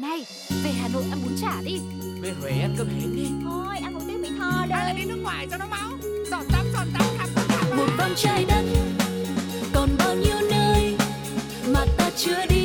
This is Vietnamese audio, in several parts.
Này, về Hà Nội ăn bún chả đi. Về Huế ăn cơm hến đi. Thôi, ăn một tiếng Mỹ Tho Hay là đây đi nước ngoài cho nó máu. Giọt tắm, giọt tắm, khắp khắp khắp Một vòng trái đất Còn bao nhiêu nơi Mà ta chưa đi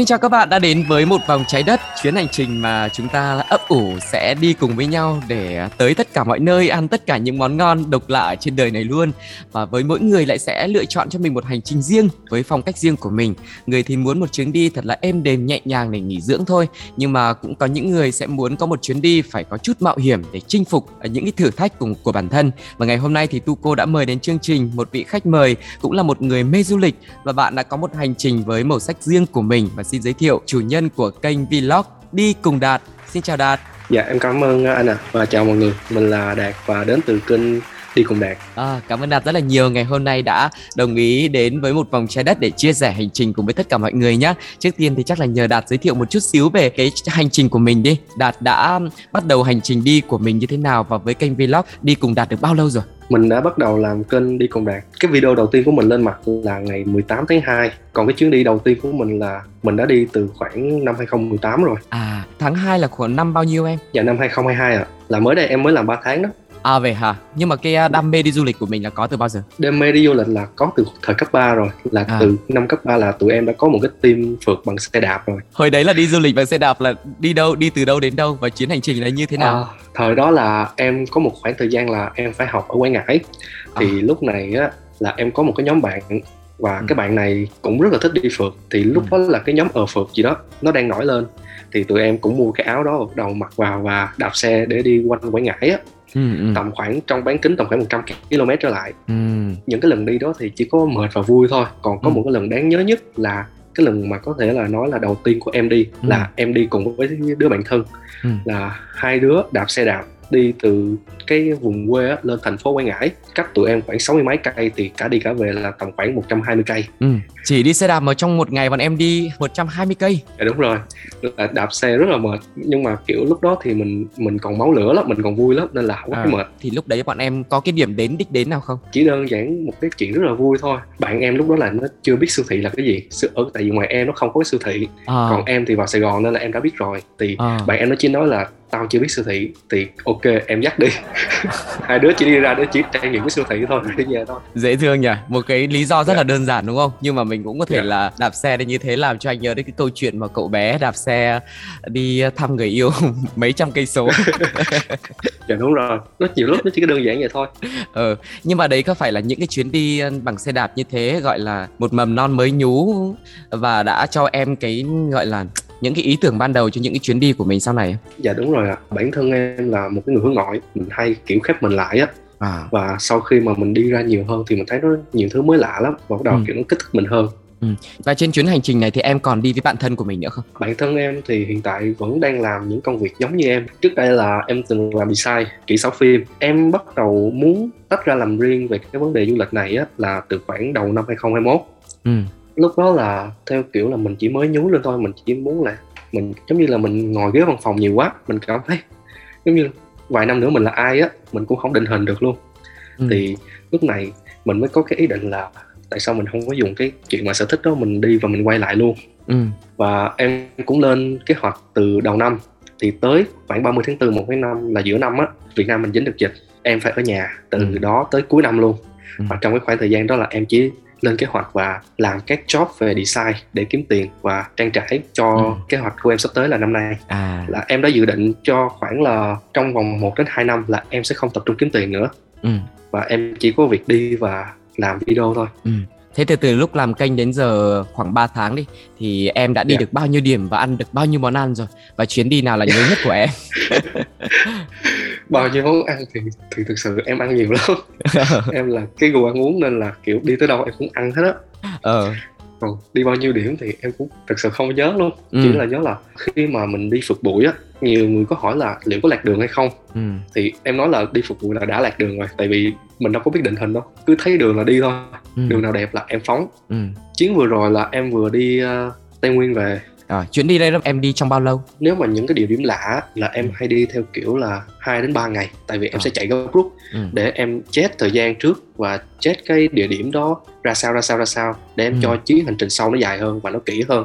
Xin chào các bạn đã đến với một vòng trái đất. Chuyến hành trình mà chúng ta ấp ủ sẽ đi cùng với nhau Để tới tất cả mọi nơi, ăn tất cả những món ngon độc lạ trên đời này luôn. Và với mỗi người lại sẽ lựa chọn cho mình một hành trình riêng Với phong cách riêng của mình. Người thì muốn một chuyến đi thật là êm đềm, nhẹ nhàng để nghỉ dưỡng thôi. Nhưng mà cũng có những người sẽ muốn có một chuyến đi phải có chút mạo hiểm Để chinh phục những cái thử thách cùng, của bản thân. Và ngày hôm nay thì Tuco đã mời đến chương trình một vị khách mời, Cũng là một người mê du lịch. Và bạn đã có một hành trình với màu sắc riêng của mình Và xin giới thiệu chủ nhân của kênh Vlog, Đi Cùng Đạt. Xin chào Đạt. Dạ em cảm ơn anh ạ. Và chào mọi người. Mình là Đạt và đến từ kênh Đi cùng Đạt. à, Cảm ơn Đạt rất là nhiều ngày hôm nay đã đồng ý đến với một vòng trái đất để chia sẻ hành trình cùng với tất cả mọi người nhé Trước tiên thì chắc là nhờ Đạt giới thiệu một chút xíu về cái hành trình của mình đi Đạt đã bắt đầu hành trình đi của mình như thế nào và với kênh Vlog Đi Cùng Đạt được bao lâu rồi? Mình đã bắt đầu làm kênh Đi cùng Đạt. Cái video đầu tiên của mình lên mặt là ngày 18 tháng 2. Còn cái chuyến đi đầu tiên của mình là mình đã đi từ khoảng năm 2018 rồi. À tháng 2 là khoảng năm bao nhiêu em? Dạ năm 2022 ạ. Là mới đây em mới làm 3 tháng đó. À vậy hả? Nhưng mà cái à, đam mê đi du lịch của mình là có từ bao giờ? Đam mê đi du lịch là có từ thời cấp 3 rồi. Là À. từ năm cấp 3 là tụi em đã có một cái team phượt bằng xe đạp rồi. Hồi đấy là đi du lịch bằng xe đạp là đi đâu, đi từ đâu đến đâu và chuyến hành trình là như thế nào? À, thời đó là em có một khoảng thời gian là em phải học ở Quảng Ngãi. Thì À. lúc này á là em có một cái nhóm bạn và Ừ. cái bạn này cũng rất là thích đi phượt thì lúc Ừ. đó là cái nhóm ở phượt gì đó nó đang nổi lên thì tụi em cũng mua cái áo đó đầu mặc vào và đạp xe để đi quanh Quảng Ngãi á Ừ, ừ, tầm khoảng trong bán kính tầm khoảng 100 km trở lại ừ. những cái lần đi đó thì chỉ có mệt và vui thôi còn có Ừ. một cái lần đáng nhớ nhất là cái lần mà có thể là nói là đầu tiên của em đi Ừ. là em đi cùng với đứa bạn thân Ừ. là hai đứa đạp xe đạp đi từ cái vùng quê á, lên thành phố Quảng Ngãi cách tụi em khoảng 60 mấy cây thì cả đi cả về là tầm khoảng 120 cây ừ. Chỉ đi xe đạp mà trong một ngày bọn em đi 120 cây dạ đúng rồi là đạp xe rất là mệt nhưng mà kiểu lúc đó thì mình mình còn máu lửa lắm mình còn vui lắm nên là không có À. mệt Thì lúc đấy bọn em có cái điểm đến đích đến nào không? chỉ đơn giản một cái chuyện rất là vui thôi bạn em lúc đó là nó chưa biết siêu thị là cái gì Siêu- ở tại vì ngoài em nó không có cái siêu thị À, còn em thì vào Sài Gòn nên là em đã biết rồi thì à. bạn em nó chỉ nói là tao chưa biết siêu thị thì ok em dắt đi. Hai đứa chỉ đi ra để chỉ trải nghiệm cái siêu thị thôi đi về thôi. Dễ thương nhỉ? Một cái lý do rất Dạ. là đơn giản đúng không? Nhưng mà mình cũng có thể Dạ. là đạp xe để như thế Làm cho anh nhớ đến cái câu chuyện mà cậu bé đạp xe Đi thăm người yêu mấy trăm cây số. Dạ đúng rồi. Nó nhiều lúc nó chỉ có đơn giản vậy thôi. Ờ, Nhưng mà đấy có phải là những cái chuyến đi bằng xe đạp như thế Gọi là một mầm non mới nhú Và đã cho em cái gọi là những cái ý tưởng ban đầu cho những cái chuyến đi của mình sau này? Dạ đúng rồi ạ. Bản thân em là một cái người hướng nội. Mình hay kiểu khép mình lại á. À. và sau khi mà mình đi ra nhiều hơn thì mình thấy nó nhiều thứ mới lạ lắm. Và bắt đầu Ừ. kiểu nó kích thích mình hơn. Và trên chuyến hành trình này thì em còn đi với bạn thân của mình nữa không? bản thân em thì hiện tại vẫn đang làm những công việc giống như em. Trước đây là em từng làm design kỹ xảo phim. Em bắt đầu muốn tách ra làm riêng về cái vấn đề du lịch này á là từ khoảng đầu năm 2021 Ừ. lúc đó là theo kiểu là mình chỉ mới nhú lên thôi mình chỉ muốn là mình giống như là mình ngồi ghế văn phòng nhiều quá mình cảm thấy giống như vài năm nữa mình là ai á mình cũng không định hình được luôn Ừ. thì lúc này mình mới có cái ý định là tại sao mình không có dùng cái chuyện mà sở thích đó mình đi và mình quay lại luôn Ừ. và em cũng lên kế hoạch từ đầu năm thì tới khoảng 30 tháng 4 một cái năm là giữa năm á Việt Nam mình dính được dịch em phải ở nhà từ Ừ. đó tới cuối năm luôn Ừ. và trong cái khoảng thời gian đó là em chỉ lên kế hoạch và làm các job về design để kiếm tiền và trang trải cho Ừ. kế hoạch của em sắp tới là năm nay À. là em đã dự định cho khoảng là trong vòng 1 đến 2 năm là em sẽ không tập trung kiếm tiền nữa Ừ. và em chỉ có việc đi và làm video thôi Ừ. Thế từ từ lúc làm kênh đến giờ khoảng 3 tháng đi thì em đã đi Dạ. được bao nhiêu điểm và ăn được bao nhiêu món ăn rồi và chuyến đi nào là nhớ nhất của em? bao nhiêu món ăn thì thì thực sự em ăn nhiều lắm. Em là cái gu ăn uống nên là kiểu đi tới đâu em cũng ăn hết á. Ờ. Còn đi bao nhiêu điểm thì em cũng thật sự không nhớ luôn. Ừ. chỉ là nhớ là khi mà mình đi phượt bụi á nhiều người có hỏi là liệu có lạc đường hay không. Ừ. thì em nói là đi phượt bụi là đã lạc đường rồi tại vì mình đâu có biết định hình đâu. Cứ thấy đường là đi thôi. Ừ. đường nào đẹp là em phóng. Ừ. chuyến vừa rồi là em vừa đi uh, tây nguyên về Rồi, chuyến đi đây em đi trong bao lâu nếu mà những cái địa điểm lạ là em hay đi theo kiểu là 2 đến 3 ngày tại vì em Ờ. sẽ chạy gấp rút Ừ. để em chết thời gian trước và chết cái địa điểm đó ra sao ra sao ra sao để em Ừ. cho chuyến hành trình sau nó dài hơn và nó kỹ hơn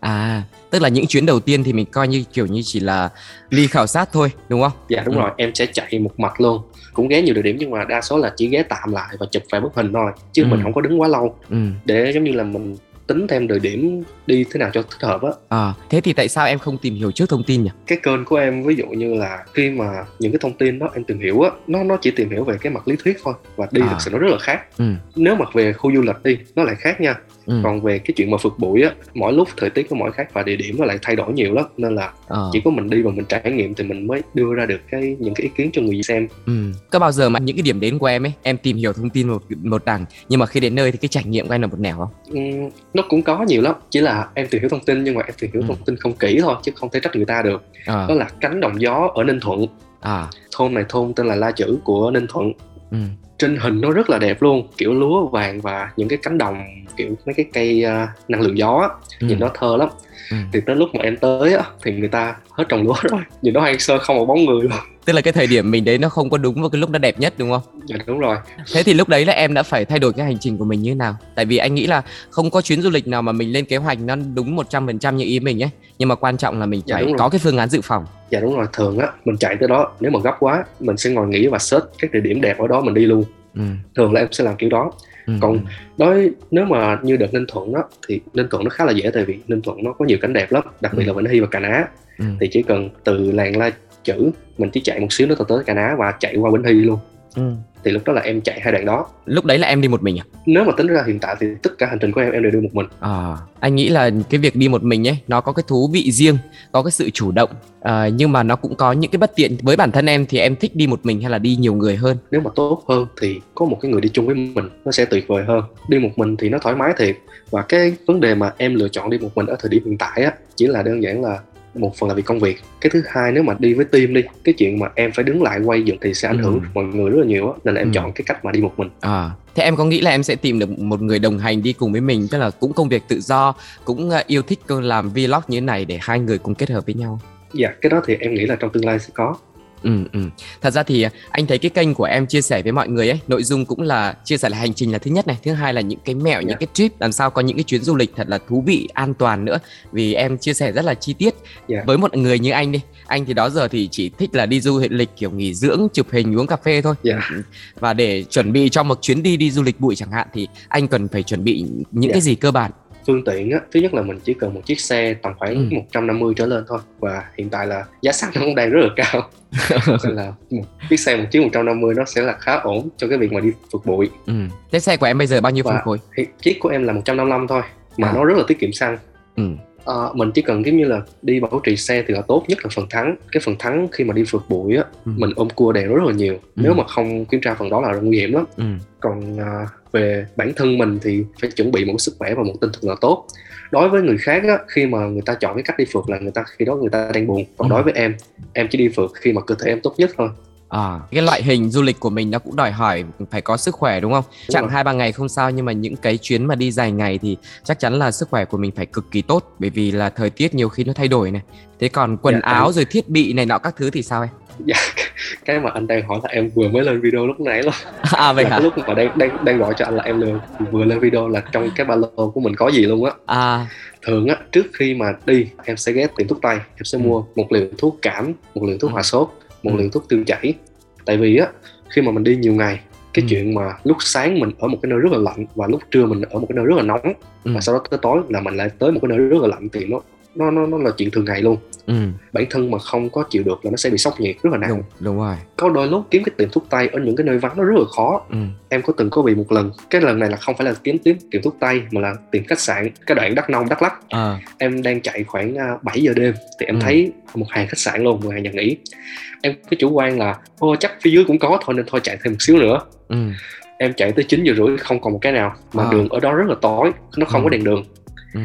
à tức là những chuyến đầu tiên thì mình coi như kiểu như chỉ là đi khảo sát thôi đúng không dạ đúng Ừ. rồi em sẽ chạy một mạch luôn cũng ghé nhiều địa điểm nhưng mà đa số là chỉ ghé tạm lại và chụp vài bức hình thôi chứ Ừ. mình không có đứng quá lâu ừ. để giống như là mình tính thêm địa điểm đi thế nào cho thích hợp á à, thế thì tại sao em không tìm hiểu trước thông tin nhỉ cái kênh của em ví dụ như là khi mà những cái thông tin đó em tìm hiểu á nó nó chỉ tìm hiểu về cái mặt lý thuyết thôi và đi À. thực sự nó rất là khác ừ. nếu mà về khu du lịch đi nó lại khác nha Ừ. còn về cái chuyện mà phượt bụi á mỗi lúc thời tiết nó mỗi khác và địa điểm nó lại thay đổi nhiều lắm nên là Ờ. chỉ có mình đi và mình trải nghiệm thì mình mới đưa ra được cái những cái ý kiến cho người xem Ừ. Có bao giờ mà những cái điểm đến của em ấy em tìm hiểu thông tin một một đằng nhưng mà khi đến nơi thì cái trải nghiệm của em là một nẻo không? Ừm, nó cũng có nhiều lắm chỉ là em tìm hiểu thông tin nhưng mà em tìm hiểu Ừ. thông tin không kỹ thôi chứ không thể trách người ta được Ờ. đó là cánh đồng gió ở ninh thuận À. thôn này thôn tên là la chữ của ninh thuận Ừ. trên hình nó rất là đẹp luôn kiểu lúa vàng và những cái cánh đồng kiểu mấy cái cây à, năng lượng gió Ừ. nhìn nó thơ lắm Ừ. thì tới lúc mà em tới á thì người ta hết trồng lúa rồi nhìn nó hoang sơ không một bóng người luôn Tức là cái thời điểm mình đến nó không có đúng vào cái lúc nó đẹp nhất đúng không? dạ đúng rồi Thế thì lúc đấy là em đã phải thay đổi cái hành trình của mình như thế nào? Tại vì anh nghĩ là không có chuyến du lịch nào mà mình lên kế hoạch nó đúng 100% như ý mình ấy. Nhưng mà quan trọng là mình Dạ, phải rồi. có cái phương án dự phòng. dạ đúng rồi thường á mình chạy tới đó nếu mà gấp quá mình sẽ ngồi nghỉ và search các địa điểm đẹp ở đó mình đi luôn Ừ. thường là em sẽ làm kiểu đó Ừ. Còn- đối nếu mà như đợt ninh thuận đó thì ninh thuận nó khá là dễ tại vì ninh thuận nó có nhiều cảnh đẹp lắm đặc biệt Ừ. là vĩnh hy và cà ná Ừ. thì chỉ cần từ làng la chữ mình chỉ chạy một xíu nữa tới cà ná và chạy qua vĩnh hy luôn Ừ. thì lúc đó là em chạy hai đoạn đó Lúc đấy là em đi một mình à? nếu mà tính ra hiện tại thì tất cả hành trình của em em đều đi một mình À, anh nghĩ là cái việc đi một mình ấy nó có cái thú vị riêng, có cái sự chủ động, à, nhưng mà nó cũng có những cái bất tiện. Với bản thân em thì em thích đi một mình hay là đi nhiều người hơn? nếu mà tốt hơn thì có một cái người đi chung với mình nó sẽ tuyệt vời hơn đi một mình thì nó thoải mái thiệt và cái vấn đề mà em lựa chọn đi một mình ở thời điểm hiện tại á chỉ là đơn giản là một phần là vì công việc cái thứ hai nếu mà đi với team đi cái chuyện mà em phải đứng lại quay dựng thì sẽ ảnh hưởng Ừ. mọi người rất là nhiều á nên là em Ừ. chọn cái cách mà đi một mình À, thế em có nghĩ là em sẽ tìm được một người đồng hành đi cùng với mình, tức là cũng công việc tự do, cũng à, yêu thích cơ làm vlog như thế này để hai người cùng kết hợp với nhau? dạ cái đó thì em nghĩ là trong tương lai sẽ có Ừ, ừ. Thật ra thì à, anh thấy cái kênh của em chia sẻ với mọi người ấy, nội dung cũng là chia sẻ là hành trình là thứ nhất này, thứ hai là những cái mẹo, những Dạ. cái trip làm sao có những cái chuyến du lịch thật là thú vị, an toàn nữa. Vì em chia sẻ rất là chi tiết. Dạ. Với một người như anh đi, anh thì đó giờ thì chỉ thích là đi du lịch kiểu nghỉ dưỡng, chụp hình, uống cà phê thôi. Dạ. Và để chuẩn bị cho một chuyến đi đi du lịch bụi chẳng hạn thì anh cần phải chuẩn bị những Dạ. cái gì cơ bản. Phương tiện á thứ nhất là mình chỉ cần một chiếc xe tầm khoảng Ừ. 150 trở lên thôi và hiện tại là giá xăng nó cũng đang rất là cao nên là một chiếc xe một chiếc 150 nó sẽ là khá ổn cho cái việc mà đi phượt bụi Ừ. Thế xe của em bây giờ bao nhiêu phân khối? chiếc của em là 155 thôi mà À. nó rất là tiết kiệm xăng Ừ. Ờ, mình chỉ cần giống như là đi bảo trì xe thì là tốt nhất là phần thắng cái phần thắng khi mà đi phượt bụi á Ừ. mình ôm cua đèn rất là nhiều nếu mà không kiểm tra phần đó là nguy hiểm lắm Ừ. còn à, về bản thân mình thì phải chuẩn bị một sức khỏe và một tinh thần là tốt đối với người khác á, khi mà người ta chọn cái cách đi phượt là người ta khi đó người ta đang buồn còn Ừ. đối với em em chỉ đi phượt khi mà cơ thể em tốt nhất thôi À, cái loại hình du lịch của mình nó cũng đòi hỏi phải có sức khỏe đúng không? Chẳng rồi. hai ba ngày không sao nhưng mà những cái chuyến mà đi dài ngày thì chắc chắn là sức khỏe của mình phải cực kỳ tốt bởi vì là thời tiết nhiều khi nó thay đổi này. Thế còn quần Dạ, áo rồi thiết bị này nọ các thứ thì sao em? cái mà anh đang hỏi là em vừa mới lên video lúc nãy luôn À vậy hả? lúc mà đang đang đang gọi cho anh là em vừa, vừa lên video là trong cái ba lô của mình có gì luôn á À, thường á trước khi mà đi em sẽ ghé tiệm thuốc tây em sẽ Ừ. mua một liều thuốc cảm một liều thuốc Ừ. hạ sốt một Ừ. liều thuốc tiêu chảy tại vì á khi mà mình đi nhiều ngày cái Ừ. chuyện mà lúc sáng mình ở một cái nơi rất là lạnh và lúc trưa mình ở một cái nơi rất là nóng ừ, và sau đó tới tối là mình lại tới một cái nơi rất là lạnh thì nó nó nó nó là chuyện thường ngày luôn. Ừ, bản thân mà không có chịu được là nó sẽ bị sốc nhiệt rất là nặng. Đúng, đúng rồi. có đôi lúc kiếm cái tiệm thuốc tây ở những cái nơi vắng nó rất là khó. Ừ, em có từng có bị một lần cái lần này là không phải là kiếm tiệm tiệm thuốc tây mà là tìm khách sạn cái đoạn đắk nông đắk lắc à, em đang chạy khoảng à, 7 giờ đêm thì em Ừ. thấy một hàng khách sạn luôn một hàng nhà nghỉ. Em cái chủ quan là ô chắc phía dưới cũng có thôi nên thôi chạy thêm một xíu nữa. Ừ, em chạy tới 9 giờ rưỡi không còn một cái nào mà À. đường ở đó rất là tối nó không Ừ. có đèn đường ừ.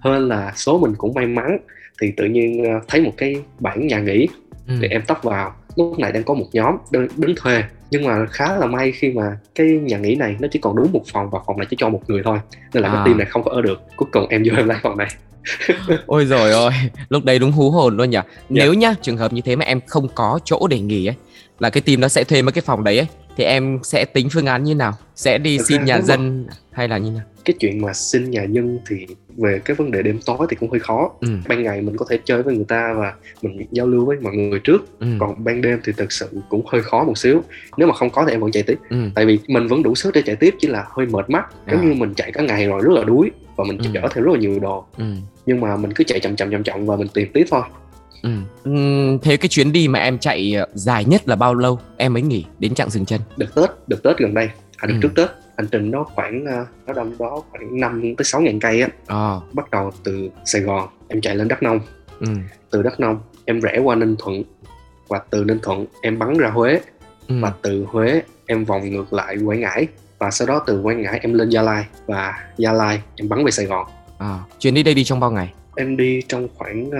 hơn là số mình cũng may mắn thì tự nhiên ờ, thấy một cái bảng nhà nghỉ Ừ. thì em tấp vào lúc này đang có một nhóm đứng, đứng thuê nhưng mà khá là may khi mà cái nhà nghỉ này nó chỉ còn đúng một phòng và phòng này chỉ cho một người thôi nên là À. cái team này không có ở được cuối cùng em vô em lấy phòng này Ôi rồi ôi, lúc đấy đúng hú hồn luôn nhỉ. Dạ. Nếu nhá, trường hợp như thế mà em không có chỗ để nghỉ ấy, là cái team nó sẽ thuê mấy cái phòng đấy ấy, thì em sẽ tính phương án như nào? Sẽ đi Thực xin nhà dân hay là như nào? cái chuyện mà xin nhà dân thì về cái vấn đề đêm tối thì cũng hơi khó. Ừ, ban ngày mình có thể chơi với người ta và mình giao lưu với mọi người trước. Ừ, còn ban đêm thì thực sự cũng hơi khó một xíu. Nếu mà không có thì em vẫn chạy tiếp. Ừ, tại vì mình vẫn đủ sức để chạy tiếp chỉ là hơi mệt mắt. Giống À. như mình chạy cả ngày rồi rất là đuối và mình Ừ. chở theo rất là nhiều đồ. Ừ, nhưng mà mình cứ chạy chậm chậm chậm chậm và mình tìm tiếp thôi. Ừ. Ừm, Thế cái chuyến đi mà em chạy ờ, dài nhất là bao lâu? Em mới nghỉ đến chặng dừng chân? đợt tết đợt tết gần đây. À đợt Ừ. trước tết hành trình đó khoảng ờ, nó đâu đó khoảng 5 tới 6 ngàn cây á. Ờ, bắt đầu từ Sài Gòn em chạy lên Đắk Nông. Ừ, từ Đắk Nông em rẽ qua Ninh Thuận. Và từ Ninh Thuận em bắn ra Huế. Ừ. và từ Huế em vòng ngược lại Quảng Ngãi. Và sau đó từ Quảng Ngãi em lên Gia Lai. Và Gia Lai em bắn về Sài Gòn. Ờ, chuyến đi đây đi trong bao ngày? em đi trong khoảng uh,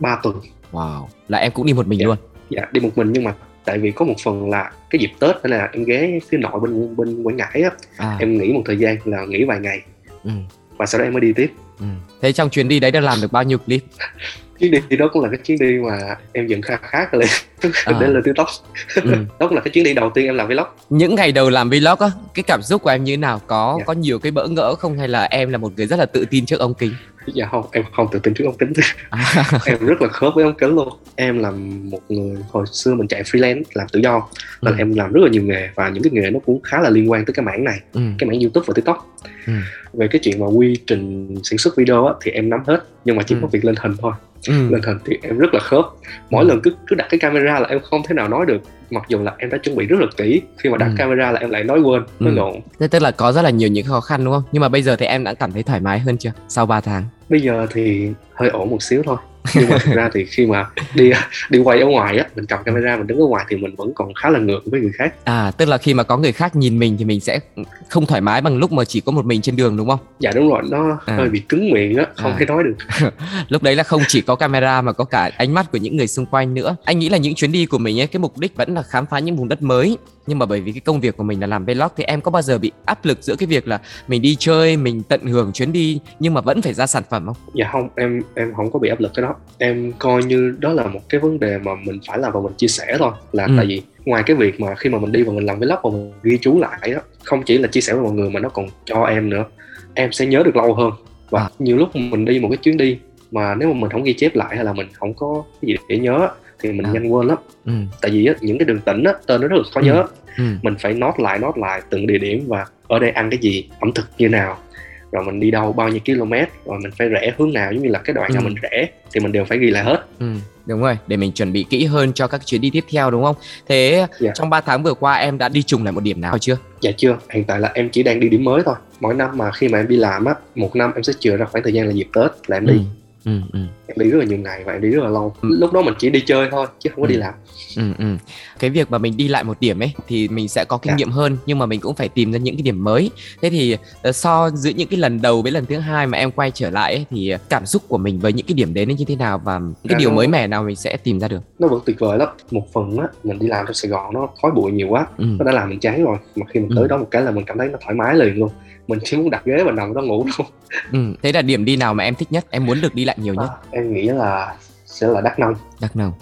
3 tuần. Wow, là em cũng đi một mình Dạ. luôn. dạ đi một mình nhưng mà tại vì có một phần là cái dịp Tết nên là em ghé phía nội bên bên Quảng Ngãi á. À, em nghỉ một thời gian là nghỉ vài ngày. Ừ, và sau đó em mới đi tiếp. Ừ. Thế trong chuyến đi đấy đã làm được bao nhiêu clip? chuyến đi đó cũng là cái chuyến đi mà em dựng khá khá lên À. để lên tiktok Ừ. đó cũng là cái chuyến đi đầu tiên em làm vlog những ngày đầu làm vlog á cái cảm xúc của em như thế nào có Dạ. có nhiều cái bỡ ngỡ không hay là em là một người rất là tự tin trước ống kính dạ không em không tự tin trước ống kính à, em rất là khớp với ống kính luôn em là một người hồi xưa mình chạy freelance làm tự do nên Ừ. em làm rất là nhiều nghề và những cái nghề nó cũng khá là liên quan tới cái mảng này ừ, cái mảng youtube và tiktok Ừ. về cái chuyện mà quy trình sản xuất video á, thì em nắm hết nhưng mà chỉ Ừ. có việc lên hình thôi ừ, lên hình thì em rất là khớp. Mỗi Ừ. lần cứ cứ đặt cái camera là em không thể nào nói được mặc dù là em đã chuẩn bị rất là kỹ. Khi mà đặt Ừ. camera là em lại nói quên nói Ừ. lộn thế tức là có rất là nhiều những khó khăn đúng không? Nhưng mà bây giờ thì em đã cảm thấy thoải mái hơn chưa sau 3 tháng? Bây giờ thì hơi ổn một xíu thôi nhưng mà thực ra thì khi mà đi đi quay ở ngoài á mình cầm camera mình đứng ở ngoài thì mình vẫn còn khá là ngượng với người khác. À tức là khi mà có người khác nhìn mình thì mình sẽ không thoải mái bằng lúc mà chỉ có một mình trên đường đúng không? Dạ đúng rồi nó À. hơi bị cứng miệng á không À. thể nói được. Lúc đấy là không chỉ có camera mà có cả ánh mắt của những người xung quanh nữa. Anh nghĩ là những chuyến đi của mình ấy cái mục đích vẫn là khám phá những vùng đất mới nhưng mà bởi vì cái công việc của mình là làm vlog thì em có bao giờ bị áp lực giữa cái việc là mình đi chơi mình tận hưởng chuyến đi nhưng mà vẫn phải ra sản phẩm không? Dạ không em em không có bị áp lực cái đó. Em coi như đó là một cái vấn đề mà mình phải làm và mình chia sẻ thôi. Là Ừ. tại vì ngoài cái việc mà khi mà mình đi và mình làm vlog và mình ghi chú lại á không chỉ là chia sẻ với mọi người mà nó còn cho em nữa. Em sẽ nhớ được lâu hơn. Và À. nhiều lúc mình đi một cái chuyến đi mà nếu mà mình không ghi chép lại hay là mình không có cái gì để nhớ thì mình À. nhanh quên lắm. Ừ. Tại vì á, những cái đường tỉnh á, tên nó rất là khó Ừ. nhớ. Ừ. Mình phải nốt lại nốt lại từng địa điểm và ở đây ăn cái gì ẩm thực như nào rồi mình đi đâu bao nhiêu km rồi mình phải rẽ hướng nào giống như là cái đoạn nào Ừ. mình rẽ thì mình đều phải ghi lại hết. Ừ đúng rồi để mình chuẩn bị kỹ hơn cho các chuyến đi tiếp theo đúng không? Thế Dạ. trong 3 tháng vừa qua em đã đi trùng lại một điểm nào chưa? Dạ chưa hiện tại là em chỉ đang đi điểm mới thôi. Mỗi năm mà khi mà em đi làm á một năm em sẽ chừa ra khoảng thời gian là dịp tết là em đi. Ừ ừ ừ em đi rất là nhiều ngày và em đi rất là lâu Ừ. lúc đó mình chỉ đi chơi thôi chứ không có đi Ừ. làm Ừ, ừ. Cái việc mà mình đi lại một điểm ấy thì mình sẽ có kinh Dạ. nghiệm hơn nhưng mà mình cũng phải tìm ra những cái điểm mới. Thế thì ờ, so giữa những cái lần đầu với lần thứ hai mà em quay trở lại ấy, thì cảm xúc của mình với những cái điểm đến như thế nào và cái Dạ, điều nó- mới mẻ nào mình sẽ tìm ra được. nó vẫn tuyệt vời lắm một phần á mình đi làm trong sài gòn nó khói bụi nhiều quá Ừ. nó đã làm mình chán rồi mà khi mình Ừ. tới đó một cái là mình cảm thấy nó thoải mái liền luôn mình chỉ muốn đặt ghế và nằm đó ngủ thôi Ừ. Thế là điểm đi nào mà em thích nhất, em muốn được đi lại nhiều nhất? À, em nghĩ là sẽ là đắk nông Đắk Nông.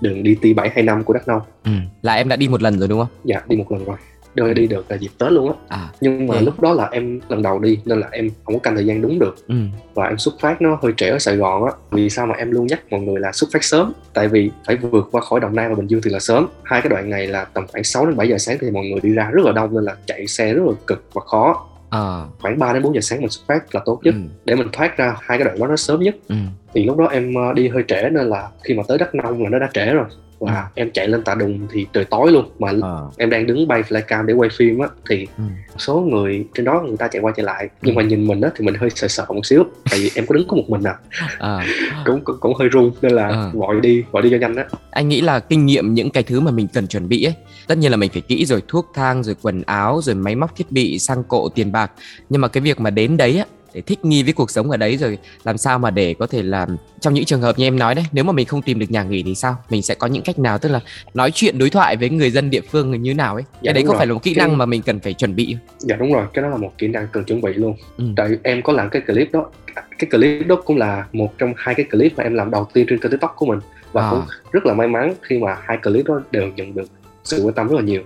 đường đi T 725 của Đắk Nông Ừ. Là em đã đi một lần rồi đúng không? dạ đi một lần rồi đưa đi được là dịp Tết luôn á À. nhưng mà Ok. lúc đó là em lần đầu đi nên là em không có canh thời gian đúng được Ừ. và em xuất phát nó hơi trễ ở Sài Gòn á vì sao mà em luôn nhắc mọi người là xuất phát sớm tại vì phải vượt qua khỏi Đồng Nai và Bình Dương thì là sớm hai cái đoạn này là tầm khoảng 6 đến 7 giờ sáng thì mọi người đi ra rất là đông nên là chạy xe rất là cực và khó Ờ. khoảng 3 đến 4 giờ sáng mình xuất phát là tốt nhất Ừ. để mình thoát ra hai cái đoạn đó nó sớm nhất Ừ. thì lúc đó em ờ, đi hơi trễ nên là khi mà tới Đắk Nông là nó đã trễ rồi và Ừ. em chạy lên tạ đùng thì trời tối luôn mà Ờ. em đang đứng bay flycam để quay phim á thì Ừ. số người trên đó người ta chạy qua chạy lại nhưng mà nhìn mình á thì mình hơi sợ sợ một xíu tại vì em có đứng có một mình à Ờ. cũng cũng, cũng hơi run nên là Ờ. gọi đi gọi đi cho nhanh á anh nghĩ là kinh nghiệm những cái thứ mà mình cần chuẩn bị ấy tất nhiên là mình phải kỹ rồi thuốc thang rồi quần áo rồi máy móc thiết bị xăng cộ tiền bạc nhưng mà cái việc mà đến đấy á để thích nghi với cuộc sống ở đấy rồi làm sao mà để có thể làm trong những trường hợp như em nói đấy nếu mà mình không tìm được nhà nghỉ thì sao? Mình sẽ có những cách nào tức là nói chuyện đối thoại với người dân địa phương như nào ấy? Dạ, cái đấy có rồi. phải là một kỹ Cái- năng mà mình cần phải chuẩn bị dạ đúng rồi. Cái đó là một kỹ năng cần chuẩn bị luôn. Ừ. tại em có làm cái clip đó cái clip đó cũng là một trong hai cái clip mà em làm đầu tiên trên kênh tiktok của mình. Và À. cũng rất là may mắn khi mà hai clip đó đều nhận được sự quan tâm rất là nhiều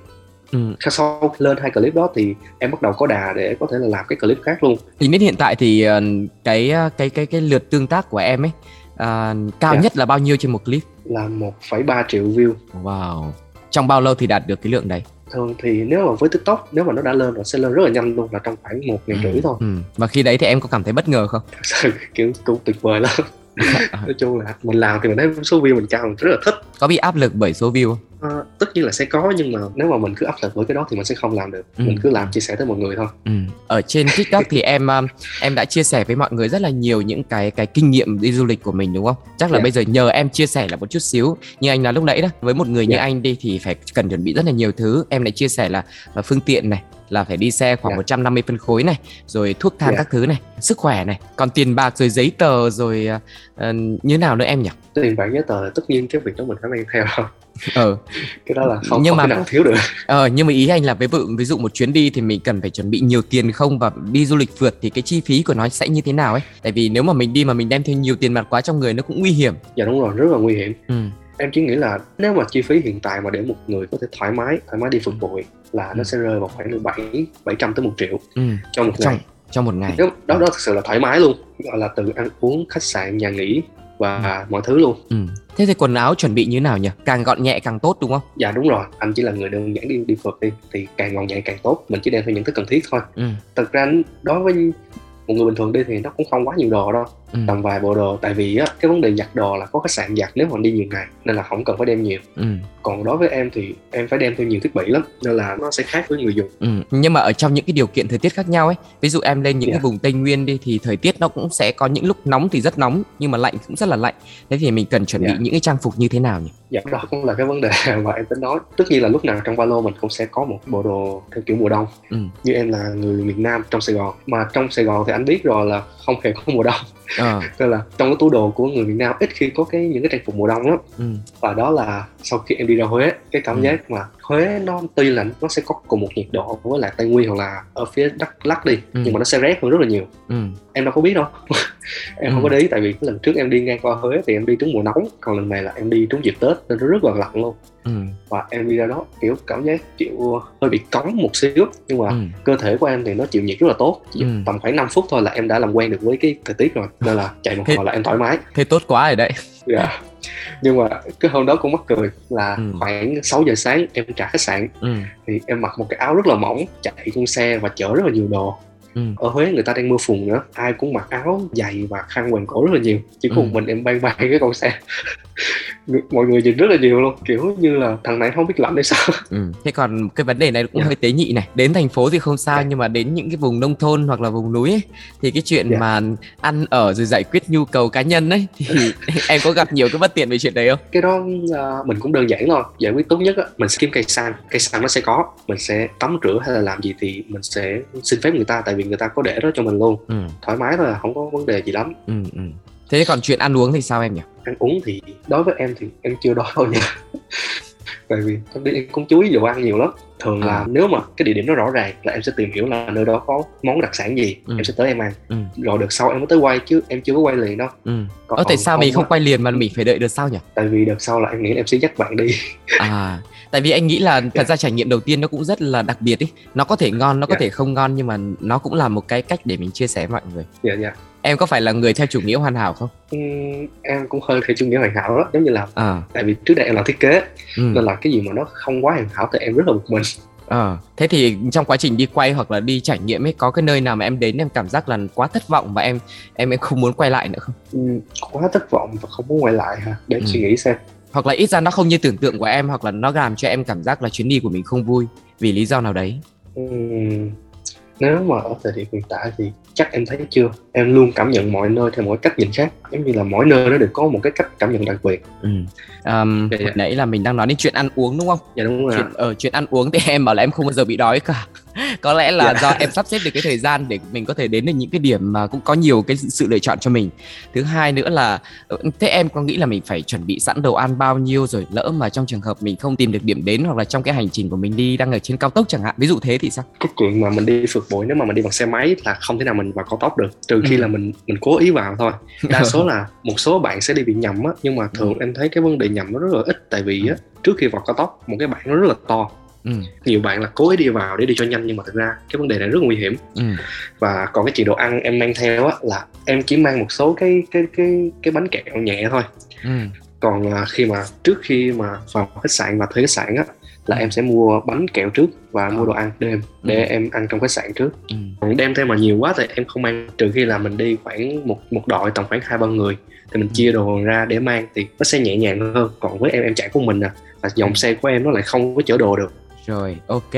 ừ. sau lên hai clip đó thì em bắt đầu có đà để có thể là làm cái clip khác luôn. Tính đến hiện tại thì ờ, cái ờ, cái cái cái lượt tương tác của em ấy ờ, cao Dạ. nhất là bao nhiêu trên một clip? Là 1,3 triệu view. Wow. Trong bao lâu thì đạt được cái lượng đấy? Thường thì nếu mà với tiktok nếu mà nó đã lên rồi sẽ lên rất là nhanh luôn là trong khoảng một ngày rưỡi thôi. ừ. và khi đấy thì em có cảm thấy bất ngờ không? Thật sự kiểu cũng tuyệt vời lắm nói chung là mình làm thì mình thấy số view mình cao mình rất là thích có bị áp lực bởi số view? Ờ, tất nhiên là sẽ có nhưng mà nếu mà mình cứ áp lực với cái đó thì mình sẽ không làm được Ừ. mình cứ làm chia sẻ tới mọi người thôi Ừ. Ở trên TikTok thì em um, em đã chia sẻ với mọi người rất là nhiều những cái cái kinh nghiệm đi du lịch của mình đúng không? Chắc là Dạ. bây giờ nhờ em chia sẻ là một chút xíu như anh nói lúc nãy đó với một người như Dạ. anh đi thì phải cần chuẩn bị rất là nhiều thứ. Em lại chia sẻ là, là phương tiện này là phải đi xe khoảng Dạ. 150 phân khối này, rồi thuốc thang Dạ. các thứ này, sức khỏe này, còn tiền bạc rồi giấy tờ rồi uh, như nào nữa em nhỉ? tiền bạc giấy tờ tất nhiên cái việc đó mình phải mang theo Ờ, cái đó là không, Nhưng không mà- nào thiếu được ờ nhưng mà ý anh là ví dụ ví dụ một chuyến đi thì mình cần phải chuẩn bị nhiều tiền không và đi du lịch phượt thì cái chi phí của nó sẽ như thế nào ấy? Tại vì nếu mà mình đi mà mình đem theo nhiều tiền mặt quá trong người nó cũng nguy hiểm. dạ đúng rồi rất là nguy hiểm Ừ. em chỉ nghĩ là nếu mà chi phí hiện tại mà để một người có thể thoải mái thoải mái đi phượt bụi là Ừ. nó sẽ rơi vào khoảng từ bảy bảy trăm tới một triệu Ừ. cho một Trong ngày trong một ngày. đó đó thực sự là thoải mái luôn gọi là từ ăn uống khách sạn nhà nghỉ và mọi thứ luôn Ừ. Thế thì quần áo chuẩn bị như nào nhỉ? Càng gọn nhẹ càng tốt đúng không? dạ đúng rồi anh chỉ là người đơn giản đi đi phượt đi thì càng gọn nhẹ càng tốt mình chỉ đem theo những thứ cần thiết thôi Ừ. thật ra đối với một người bình thường đi thì nó cũng không quá nhiều đồ đâu Ừ. tầm vài bộ đồ tại vì á cái vấn đề giặt đồ là có khách sạn giặt nếu mà đi nhiều ngày nên là không cần phải đem nhiều Ừ. còn đối với em thì em phải đem theo nhiều thiết bị lắm nên là nó sẽ khác với người dùng Ừ. Nhưng mà ở trong những cái điều kiện thời tiết khác nhau ấy, ví dụ em lên những Dạ. cái vùng Tây Nguyên đi thì thời tiết nó cũng sẽ có những lúc nóng thì rất nóng nhưng mà lạnh cũng rất là lạnh. Thế thì mình cần chuẩn bị Dạ. những cái trang phục như thế nào nhỉ? dạ đó cũng là cái vấn đề mà em tính nói tất nhiên là lúc nào trong ba lô mình cũng sẽ có một bộ đồ theo kiểu mùa đông Ừ. như em là người miền Nam trong Sài Gòn mà trong Sài Gòn thì anh biết rồi là không hề có mùa đông Ờ. nên là trong cái túi đồ của người miền Nam ít khi có cái những cái trang phục mùa đông lắm Ừ. và đó là sau khi em đi ra Huế cái cảm Ừ. giác mà Huế nó tuy là nó sẽ có cùng một nhiệt độ với lại Tây Nguyên hoặc là ở phía Đắk Lắk đi Ừ. nhưng mà nó sẽ rét hơn rất là nhiều Ừ. em đâu có biết đâu em Ừ. không có để ý tại vì cái lần trước em đi ngang qua Huế thì em đi trúng mùa nóng còn lần này là em đi trúng dịp Tết nên nó rất là lạnh luôn Ừ. và em đi ra đó kiểu cảm giác kiểu hơi bị cống một xíu nhưng mà Ừ. cơ thể của em thì nó chịu nhiệt rất là tốt Chỉ Ừ. tầm khoảng 5 phút thôi là em đã làm quen được với cái thời tiết rồi nên là chạy một hồi là em thoải mái Thế tốt quá rồi đấy. Dạ. nhưng mà cái hôm đó cũng mắc cười là Ừ. khoảng 6 giờ sáng em trả khách sạn Ừ. thì em mặc một cái áo rất là mỏng chạy con xe và chở rất là nhiều đồ Ừ. ở Huế người ta đang mưa phùn nữa ai cũng mặc áo dày và khăn quàng cổ rất là nhiều chỉ có Ừ. một mình em bay bay cái con xe mọi người nhìn rất là nhiều luôn kiểu như là thằng này không biết lạnh hay sao Ừ. Thế còn cái vấn đề này cũng Dạ. hơi tế nhị này. Đến thành phố thì không sao Dạ. nhưng mà đến những cái vùng nông thôn hoặc là vùng núi ấy, thì cái chuyện Dạ. mà ăn ở rồi giải quyết nhu cầu cá nhân ấy thì em có gặp nhiều cái bất tiện về chuyện đấy không? cái đó à, mình cũng đơn giản thôi giải quyết tốt nhất á mình sẽ kiếm cây xăng cây xăng nó sẽ có mình sẽ tắm rửa hay là làm gì thì mình sẽ xin phép người ta tại vì người ta có để đó cho mình luôn Ừ. thoải mái thôi à, không có vấn đề gì lắm Ừ. Ừ. Thế còn chuyện ăn uống thì sao em nhỉ? Ăn uống thì đối với em thì em chưa đói bao giờ tại vì em đi em cũng chú ý đồ ăn nhiều lắm thường là À. nếu mà cái địa điểm nó rõ ràng là em sẽ tìm hiểu là nơi đó có món đặc sản gì Ừ. em sẽ tới em ăn Ừ. rồi đợt sau em mới tới quay chứ em chưa có quay liền đâu Ừ. Còn Ờ, tại sao mình không quay liền mà mình phải đợi được sau nhỉ? tại vì đợt sau là em nghĩ là em sẽ dắt bạn đi À, tại vì anh nghĩ là thật Dạ. ra trải nghiệm đầu tiên nó cũng rất là đặc biệt ý. Nó có thể ngon, nó có Dạ. thể không ngon nhưng mà nó cũng là một cái cách để mình chia sẻ với mọi người. dạ dạ Em có phải là người theo chủ nghĩa hoàn hảo không? Ừm, em cũng hơi theo chủ nghĩa hoàn hảo đó giống như là À, tại vì trước đây em làm thiết kế ừ. nên là cái gì mà nó không quá hoàn hảo thì em rất là bực mình Ờ, thế thì trong quá trình đi quay hoặc là đi trải nghiệm ấy có cái nơi nào mà em đến em cảm giác là quá thất vọng và em em em không muốn quay lại nữa không? Ừm, quá thất vọng và không muốn quay lại hả để em Ừ. suy nghĩ xem hoặc là ít ra nó không như tưởng tượng của em hoặc là nó làm cho em cảm giác là chuyến đi của mình không vui vì lý do nào đấy Ừm, nếu mà ở thời điểm hiện tại thì chắc em thấy chưa? Em luôn cảm nhận mọi nơi theo mỗi cách nhìn khác giống như là mỗi nơi nó đều có một cái cách cảm nhận đặc biệt. Ừ. um, hồi nãy là mình đang nói đến chuyện ăn uống đúng không? Dạ đúng rồi chuyện ở chuyện ăn uống thì em bảo là em không bao giờ bị đói cả có lẽ là Dạ. do em sắp xếp được cái thời gian để mình có thể đến được những cái điểm mà cũng có nhiều cái sự lựa chọn cho mình. Thứ hai nữa là ờ, thế em có nghĩ là mình phải chuẩn bị sẵn đồ ăn bao nhiêu rồi lỡ mà trong trường hợp mình không tìm được điểm đến hoặc là trong cái hành trình của mình đi đang ở trên cao tốc chẳng hạn ví dụ thế thì sao? Cái chuyện mà mình đi phượt bụi nếu mà mình đi bằng xe máy là không thể nào mình vào cao tốc được trừ khi Ừ. là mình mình cố ý vào thôi. Đa số là một số bạn sẽ đi bị nhầm á nhưng mà thường em thấy cái vấn đề nhầm nó rất là ít tại vì á trước khi vào cao tốc một cái bảng nó rất là to ừ. Nhiều bạn là cố ý đi vào để đi cho nhanh nhưng mà thực ra cái vấn đề này rất nguy hiểm. Ừ. Và còn cái chuyện đồ ăn em mang theo á là em chỉ mang một số cái cái cái cái bánh kẹo nhẹ thôi. Ừ. Còn à, khi mà trước khi mà vào khách sạn và thuê khách sạn á là Ừ. em sẽ mua bánh kẹo trước và mua đồ ăn đêm để Ừ. em ăn trong khách sạn trước. Ừ. Còn đem theo mà nhiều quá thì em không mang. Trừ khi là mình đi khoảng một một đội tầm khoảng hai ba người thì mình chia đồ ra để mang thì nó sẽ nhẹ nhàng hơn. Còn với em em chạy của mình à là dòng xe của em nó lại không có chở đồ được Rồi, ok.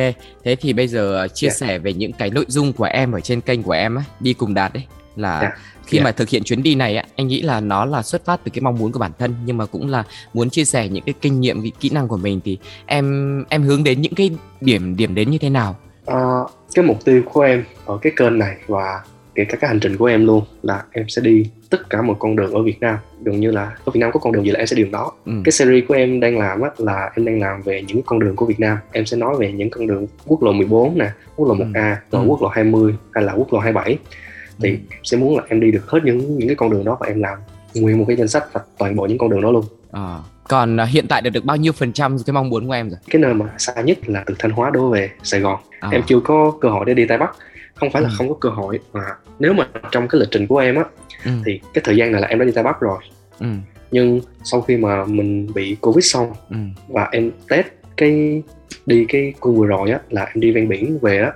Thế thì bây giờ ờ, chia Dạ. sẻ về những cái nội dung của em ở trên kênh của em á, đi cùng đạt đấy là Dạ. khi Dạ. mà thực hiện chuyến đi này á, anh nghĩ là nó là xuất phát từ cái mong muốn của bản thân nhưng mà cũng là muốn chia sẻ những cái kinh nghiệm, cái kỹ năng của mình thì em em hướng đến những cái điểm điểm đến như thế nào? Ờ, cái mục tiêu của em ở cái kênh này và kể cả cái hành trình của em luôn là em sẽ đi tất cả một con đường ở Việt Nam gần như là ở Việt Nam có con đường gì là em sẽ đi đường đó Ừ. cái series của em đang làm á, là em đang làm về những con đường của Việt Nam em sẽ nói về những con đường quốc lộ 14 nè quốc lộ 1A rồi Ừ. quốc lộ 20 hay là quốc lộ 27 thì Ừ. em sẽ muốn là em đi được hết những những cái con đường đó và em làm nguyên một cái danh sách và toàn bộ những con đường đó luôn Ờ. Còn ờ, hiện tại được được bao nhiêu phần trăm cái mong muốn của em rồi? cái nơi mà xa nhất là từ Thanh Hóa đổ về Sài Gòn Ờ. em chưa có cơ hội để đi Tây Bắc không phải là Ừ. không có cơ hội mà nếu mà trong cái lịch trình của em á Ừ. thì cái thời gian này là em đã đi Tây Bắc rồi Ừ. nhưng sau khi mà mình bị Covid xong Ừ. và em test cái đi cái cung vừa rồi á là em đi ven biển về á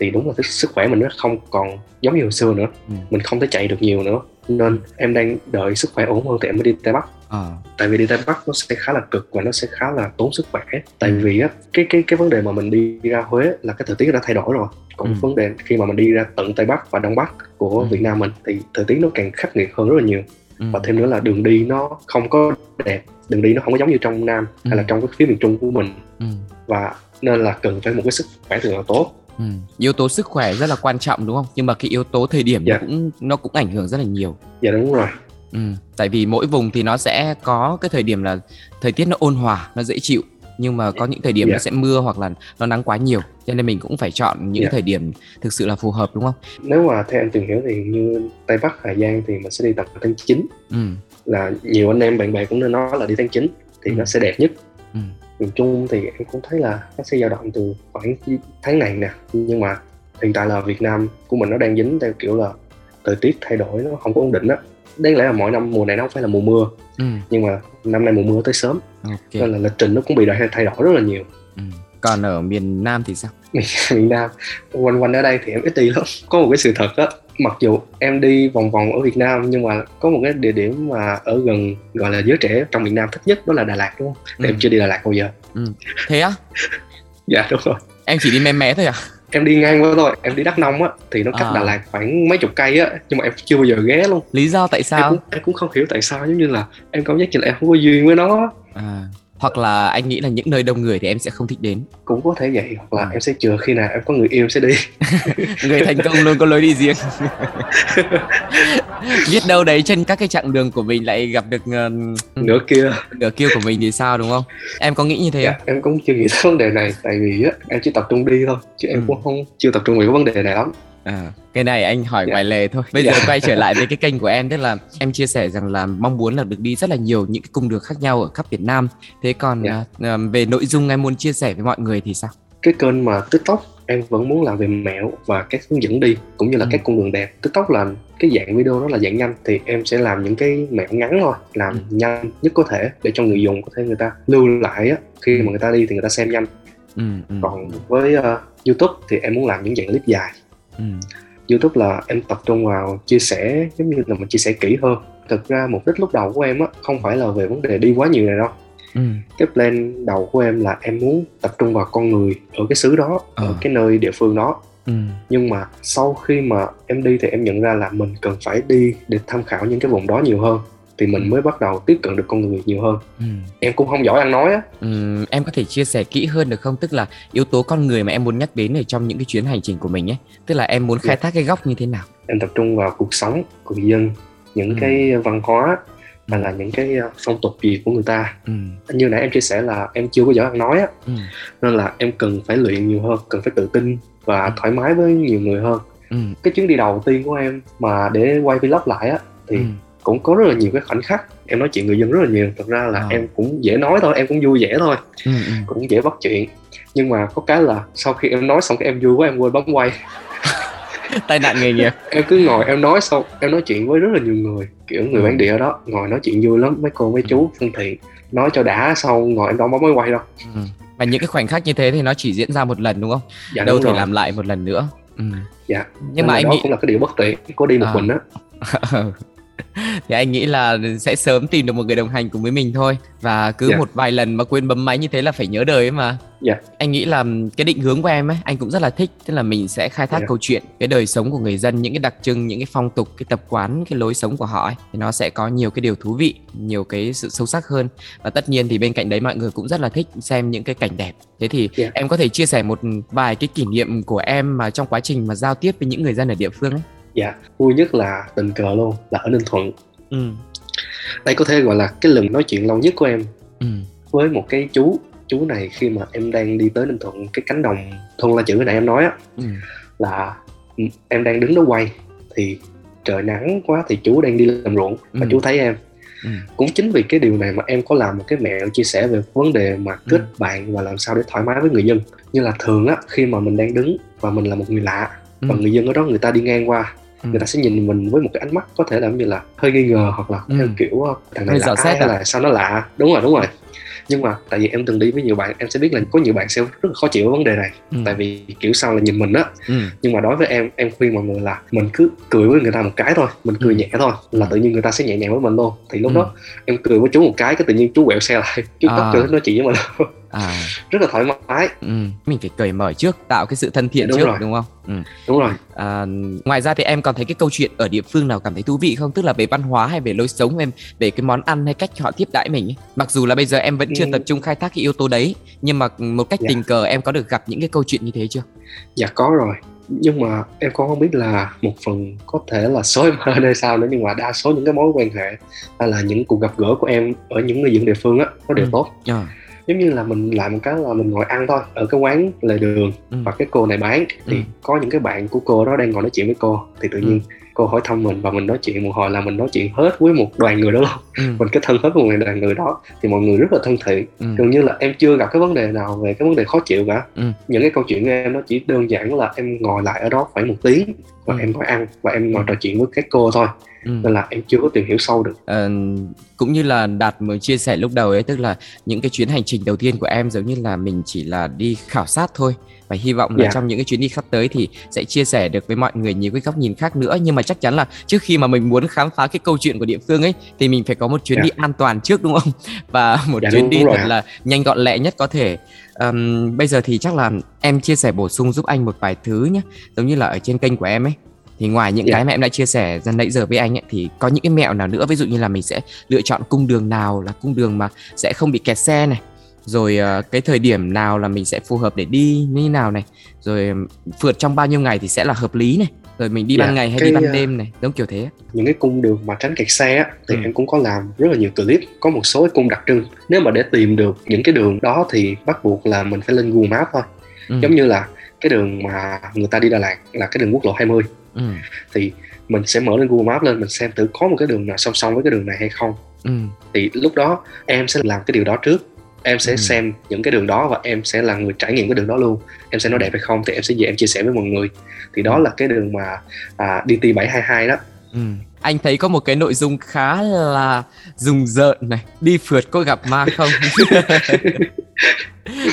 thì đúng là cái sức khỏe mình nó không còn giống như hồi xưa nữa Ừ. mình không thể chạy được nhiều nữa nên em đang đợi sức khỏe ổn hơn thì em mới đi Tây Bắc Ờ. tại vì đi Tây Bắc nó sẽ khá là cực và nó sẽ khá là tốn sức khỏe tại Ừ. vì á cái cái cái vấn đề mà mình đi ra Huế là cái thời tiết đã thay đổi rồi còn Ừ. vấn đề khi mà mình đi ra tận Tây Bắc và Đông Bắc của Ừ. Việt Nam mình thì thời tiết nó càng khắc nghiệt hơn rất là nhiều Ừ. và thêm nữa là đường đi nó không có đẹp đường đi nó không có giống như trong Nam hay là Ừ. trong cái phía miền Trung của mình Ừ. và nên là cần phải một cái sức khỏe thật là tốt Ừ. Yếu tố sức khỏe rất là quan trọng đúng không? Nhưng mà cái yếu tố thời điểm Dạ. nó cũng nó cũng ảnh hưởng rất là nhiều. dạ đúng rồi Ừ, tại vì mỗi vùng thì nó sẽ có cái thời điểm là thời tiết nó ôn hòa, nó dễ chịu. Nhưng mà có những thời điểm Dạ. nó sẽ mưa hoặc là nó nắng quá nhiều. Cho nên mình cũng phải chọn những Dạ. thời điểm thực sự là phù hợp đúng không? nếu mà theo em tìm hiểu thì như Tây Bắc Hà Giang thì mình sẽ đi tầm tháng 9 Ừ, là nhiều anh em bạn bè cũng nên nói là đi tháng 9 thì Ừ. nó sẽ đẹp nhất. Ừ, miền Trung thì em cũng thấy là nó sẽ dao động từ khoảng tháng này nè. Nhưng mà hiện tại là Việt Nam của mình nó đang dính theo kiểu là thời tiết thay đổi nó không có ổn định á đáng lẽ là mỗi năm mùa này nó không phải là mùa mưa ừ, nhưng mà năm nay mùa mưa tới sớm ok. nên là lịch trình nó cũng bị thay thay đổi rất là nhiều Ừ. Còn ở miền Nam thì sao? miền Nam quanh quanh ở đây thì em ít đi lắm có một cái sự thật á mặc dù em đi vòng vòng ở Việt Nam nhưng mà có một cái địa điểm mà ở gần gọi là giới trẻ trong miền Nam thích nhất đó là Đà Lạt đúng không Ừ. em chưa đi Đà Lạt bao giờ Thế á? dạ đúng rồi Em chỉ đi mé mé thôi à? Em đi ngang qua thôi em đi Đắk Nông á thì nó cách À. Đà Lạt khoảng mấy chục cây á nhưng mà em chưa bao giờ ghé luôn Lý do tại em sao? cũng em cũng không hiểu tại sao giống như là em cảm giác như là em không có duyên với nó À, hoặc là anh nghĩ là những nơi đông người thì em sẽ không thích đến. cũng có thể vậy hoặc là Ừ. em sẽ chờ khi nào em có người yêu sẽ đi Người thành công luôn có lối đi riêng. Biết đâu đấy trên các cái chặng đường của mình lại gặp được ờ, nữa kia nửa kia của mình thì sao đúng không? Em có nghĩ như thế dạ, không? em cũng chưa nghĩ tới vấn đề này tại vì á em chỉ tập trung đi thôi chứ em Ừ. cũng không chưa tập trung về cái vấn đề này lắm À, cái này anh hỏi Dạ. ngoài lề thôi. Bây Dạ. giờ quay trở lại với cái kênh của em tức là em chia sẻ rằng là mong muốn là được đi rất là nhiều những cái cung đường khác nhau ở khắp Việt Nam. Thế còn Dạ. à, à, về nội dung em muốn chia sẻ với mọi người thì sao? cái kênh mà tiktok em vẫn muốn làm về mẹo và các hướng dẫn đi cũng như là Ừ. các cung đường đẹp tiktok là cái dạng video đó là dạng nhanh thì em sẽ làm những cái mẹo ngắn thôi làm Ừ. nhanh nhất có thể để cho người dùng có thể người ta lưu lại á khi Ừ. mà người ta đi thì người ta xem nhanh Ừ, ừ, còn với ờ, youtube thì em muốn làm những dạng clip dài ừ, youtube là em tập trung vào chia sẻ giống như là mình chia sẻ kỹ hơn. Thực ra mục đích lúc đầu của em á không phải là về vấn đề đi quá nhiều này đâu. Ừ. Cái plan đầu của em là em muốn tập trung vào con người ở cái xứ đó Ờ. ở cái nơi địa phương đó. Ừ. Nhưng mà sau khi mà em đi thì em nhận ra là mình cần phải đi để tham khảo những cái vùng đó nhiều hơn thì Ừ. mình mới bắt đầu tiếp cận được con người nhiều hơn ừ em cũng không giỏi ăn nói á Ừm, em có thể chia sẻ kỹ hơn được không? Tức là yếu tố con người mà em muốn nhắc đến ở trong những cái chuyến hành trình của mình ấy. Tức là em muốn khai Dạ. thác cái góc như thế nào? em tập trung vào cuộc sống của người dân những Ừ. cái văn hóa hay là những cái uh, phong tục gì của người ta Ừ. như nãy em chia sẻ là em chưa có giỏi ăn nói á Ừ. nên là em cần phải luyện nhiều hơn cần phải tự tin và Ừ. thoải mái với nhiều người hơn Ừ. cái chuyến đi đầu tiên của em mà để quay vlog lại á thì Ừ. cũng có rất là nhiều cái khoảnh khắc em nói chuyện người dân rất là nhiều thật ra là À. em cũng dễ nói thôi em cũng vui vẻ thôi Ừ. Ừ. cũng dễ bắt chuyện nhưng mà có cái là sau khi em nói xong cái em vui quá em quên bấm quay Tai nạn nghề nghiệp. em cứ ngồi em nói xong em nói chuyện với rất là nhiều người kiểu người Ừ. bản địa ở đó ngồi nói chuyện vui lắm mấy cô mấy chú thân thiện nói cho đã xong ngồi em đâu bấm máy quay đâu Ừ. Và những cái khoảnh khắc như thế thì nó chỉ diễn ra một lần đúng không? dạ Đâu đúng thể rồi. làm lại một lần nữa. Ừ. dạ Nhưng Nên mà anh đó nghĩ cũng là cái điều bất tiện có đi một À. mình á thì anh nghĩ là sẽ sớm tìm được một người đồng hành cùng với mình thôi và cứ Dạ. một vài lần mà quên bấm máy như thế là phải nhớ đời ấy mà Dạ. anh nghĩ là cái định hướng của em ấy anh cũng rất là thích tức là mình sẽ khai thác Dạ. câu chuyện cái đời sống của người dân những cái đặc trưng những cái phong tục cái tập quán cái lối sống của họ ấy thì nó sẽ có nhiều cái điều thú vị nhiều cái sự sâu sắc hơn và tất nhiên thì bên cạnh đấy mọi người cũng rất là thích xem những cái cảnh đẹp thế thì Dạ. em có thể chia sẻ một vài cái kỷ niệm của em mà trong quá trình mà giao tiếp với những người dân ở địa phương ấy dạ vui nhất là tình cờ luôn là ở ninh thuận. Ừ. Đây có thể gọi là cái lần nói chuyện lâu nhất của em. Ừ. Với một cái chú chú này khi mà em đang đi tới ninh thuận cái cánh đồng thôn la chữ nãy em nói á ừ. là ừ, em đang đứng đó quay thì trời nắng quá thì chú đang đi làm ruộng và Ừ. chú thấy em. Ừ. Cũng chính vì cái điều này mà em có làm một cái mẹo chia sẻ về vấn đề mà kết Ừ. bạn và làm sao để thoải mái với người dân. Như là thường á khi mà mình đang đứng và mình là một người lạ ừ. và người dân ở đó người ta đi ngang qua Ừ. người ta sẽ nhìn mình với một cái ánh mắt có thể là như là hơi nghi ngờ hoặc là Ừ. theo kiểu ờ, thằng này là ai hay à? là sao nó lạ đúng rồi đúng rồi nhưng mà tại vì em từng đi với nhiều bạn em sẽ biết là có nhiều bạn sẽ rất là khó chịu với vấn đề này ừ tại vì kiểu sao là nhìn mình á ừ nhưng mà đối với em em khuyên mọi người là mình cứ cười với người ta một cái thôi mình cười Ừ. nhẹ thôi là tự nhiên người ta sẽ nhẹ nhàng với mình luôn thì lúc Ừ. đó em cười với chú một cái cái tự nhiên chú quẹo xe lại chú À. tóc chưa nói chuyện với mình à rất là thoải mái ừ. mình phải cởi mở trước tạo cái sự thân thiện Đúng trước rồi. đúng không ừ. đúng rồi à, ngoài ra thì em còn thấy cái câu chuyện ở địa phương nào cảm thấy thú vị không tức là về văn hóa hay về lối sống em về cái món ăn hay cách họ tiếp đãi mình ấy. mặc dù là bây giờ em vẫn chưa Ừ. tập trung khai thác cái yếu tố đấy nhưng mà một cách Dạ. tình cờ em có được gặp những cái câu chuyện như thế chưa dạ có rồi nhưng mà em cũng không biết là một phần có thể là số em hơn hay sao nữa nhưng mà đa số những cái mối quan hệ hay là những cuộc gặp gỡ của em ở những người dân địa phương á nó đều Ừ. tốt à, giống như là mình làm một cái là mình ngồi ăn thôi ở cái quán lề đường ừ. và cái cô này bán thì Ừ. có những cái bạn của cô đó đang ngồi nói chuyện với cô thì tự nhiên cô hỏi thăm mình và mình nói chuyện một hồi là mình nói chuyện hết với một đoàn người đó luôn Ừ. mình cái thân hết với một đoàn người đó thì mọi người rất là thân thiện Ừ. gần như là em chưa gặp cái vấn đề nào về cái vấn đề khó chịu cả Ừ. những cái câu chuyện của em nó chỉ đơn giản là em ngồi lại ở đó khoảng một tiếng và Ừ. em ngồi ăn và em ngồi trò chuyện với các cô thôi Ừ. nên là em chưa có tìm hiểu sâu được Ờ, cũng như là đạt mới chia sẻ lúc đầu ấy tức là những cái chuyến hành trình đầu tiên của em giống như là mình chỉ là đi khảo sát thôi và hy vọng là Dạ. trong những cái chuyến đi sắp tới thì sẽ chia sẻ được với mọi người nhiều cái góc nhìn khác nữa nhưng mà chắc chắn là trước khi mà mình muốn khám phá cái câu chuyện của địa phương ấy thì mình phải có một chuyến Dạ. đi an toàn trước đúng không và một Dạ, chuyến đúng- đi đúng thật là nhanh gọn lẹ nhất có thể Ờm, bây giờ thì chắc là em chia sẻ bổ sung giúp anh một vài thứ nhé giống như là ở trên kênh của em ấy thì ngoài những Dạ. cái mà em đã chia sẻ ra nãy giờ với anh ấy thì có những cái mẹo nào nữa ví dụ như là mình sẽ lựa chọn cung đường nào là cung đường mà sẽ không bị kẹt xe này rồi ờ, cái thời điểm nào là mình sẽ phù hợp để đi như nào này rồi phượt trong bao nhiêu ngày thì sẽ là hợp lý này rồi mình đi Dạ, ban ngày hay cái, đi ban ờ, đêm này giống kiểu thế những cái cung đường mà tránh kẹt xe á, thì Ừ. em cũng có làm rất là nhiều clip có một số cái cung đặc trưng nếu mà để tìm được những cái đường đó thì bắt buộc là mình phải lên Google Maps thôi ừ. giống như là cái đường mà người ta đi Đà Lạt là cái đường quốc lộ 20 ừ. thì mình sẽ mở lên Google Maps lên mình xem thử có một cái đường nào song song với cái đường này hay không Ừ. thì lúc đó em sẽ làm cái điều đó trước em sẽ Ừ. xem những cái đường đó và em sẽ là người trải nghiệm cái đường đó luôn em sẽ nói đẹp hay không thì em sẽ về em chia sẻ với mọi người thì đó Ừ. là cái đường mà à, DT 722 đó Ừ. Anh thấy có một cái nội dung khá là rùng rợn này Đi phượt có gặp ma không?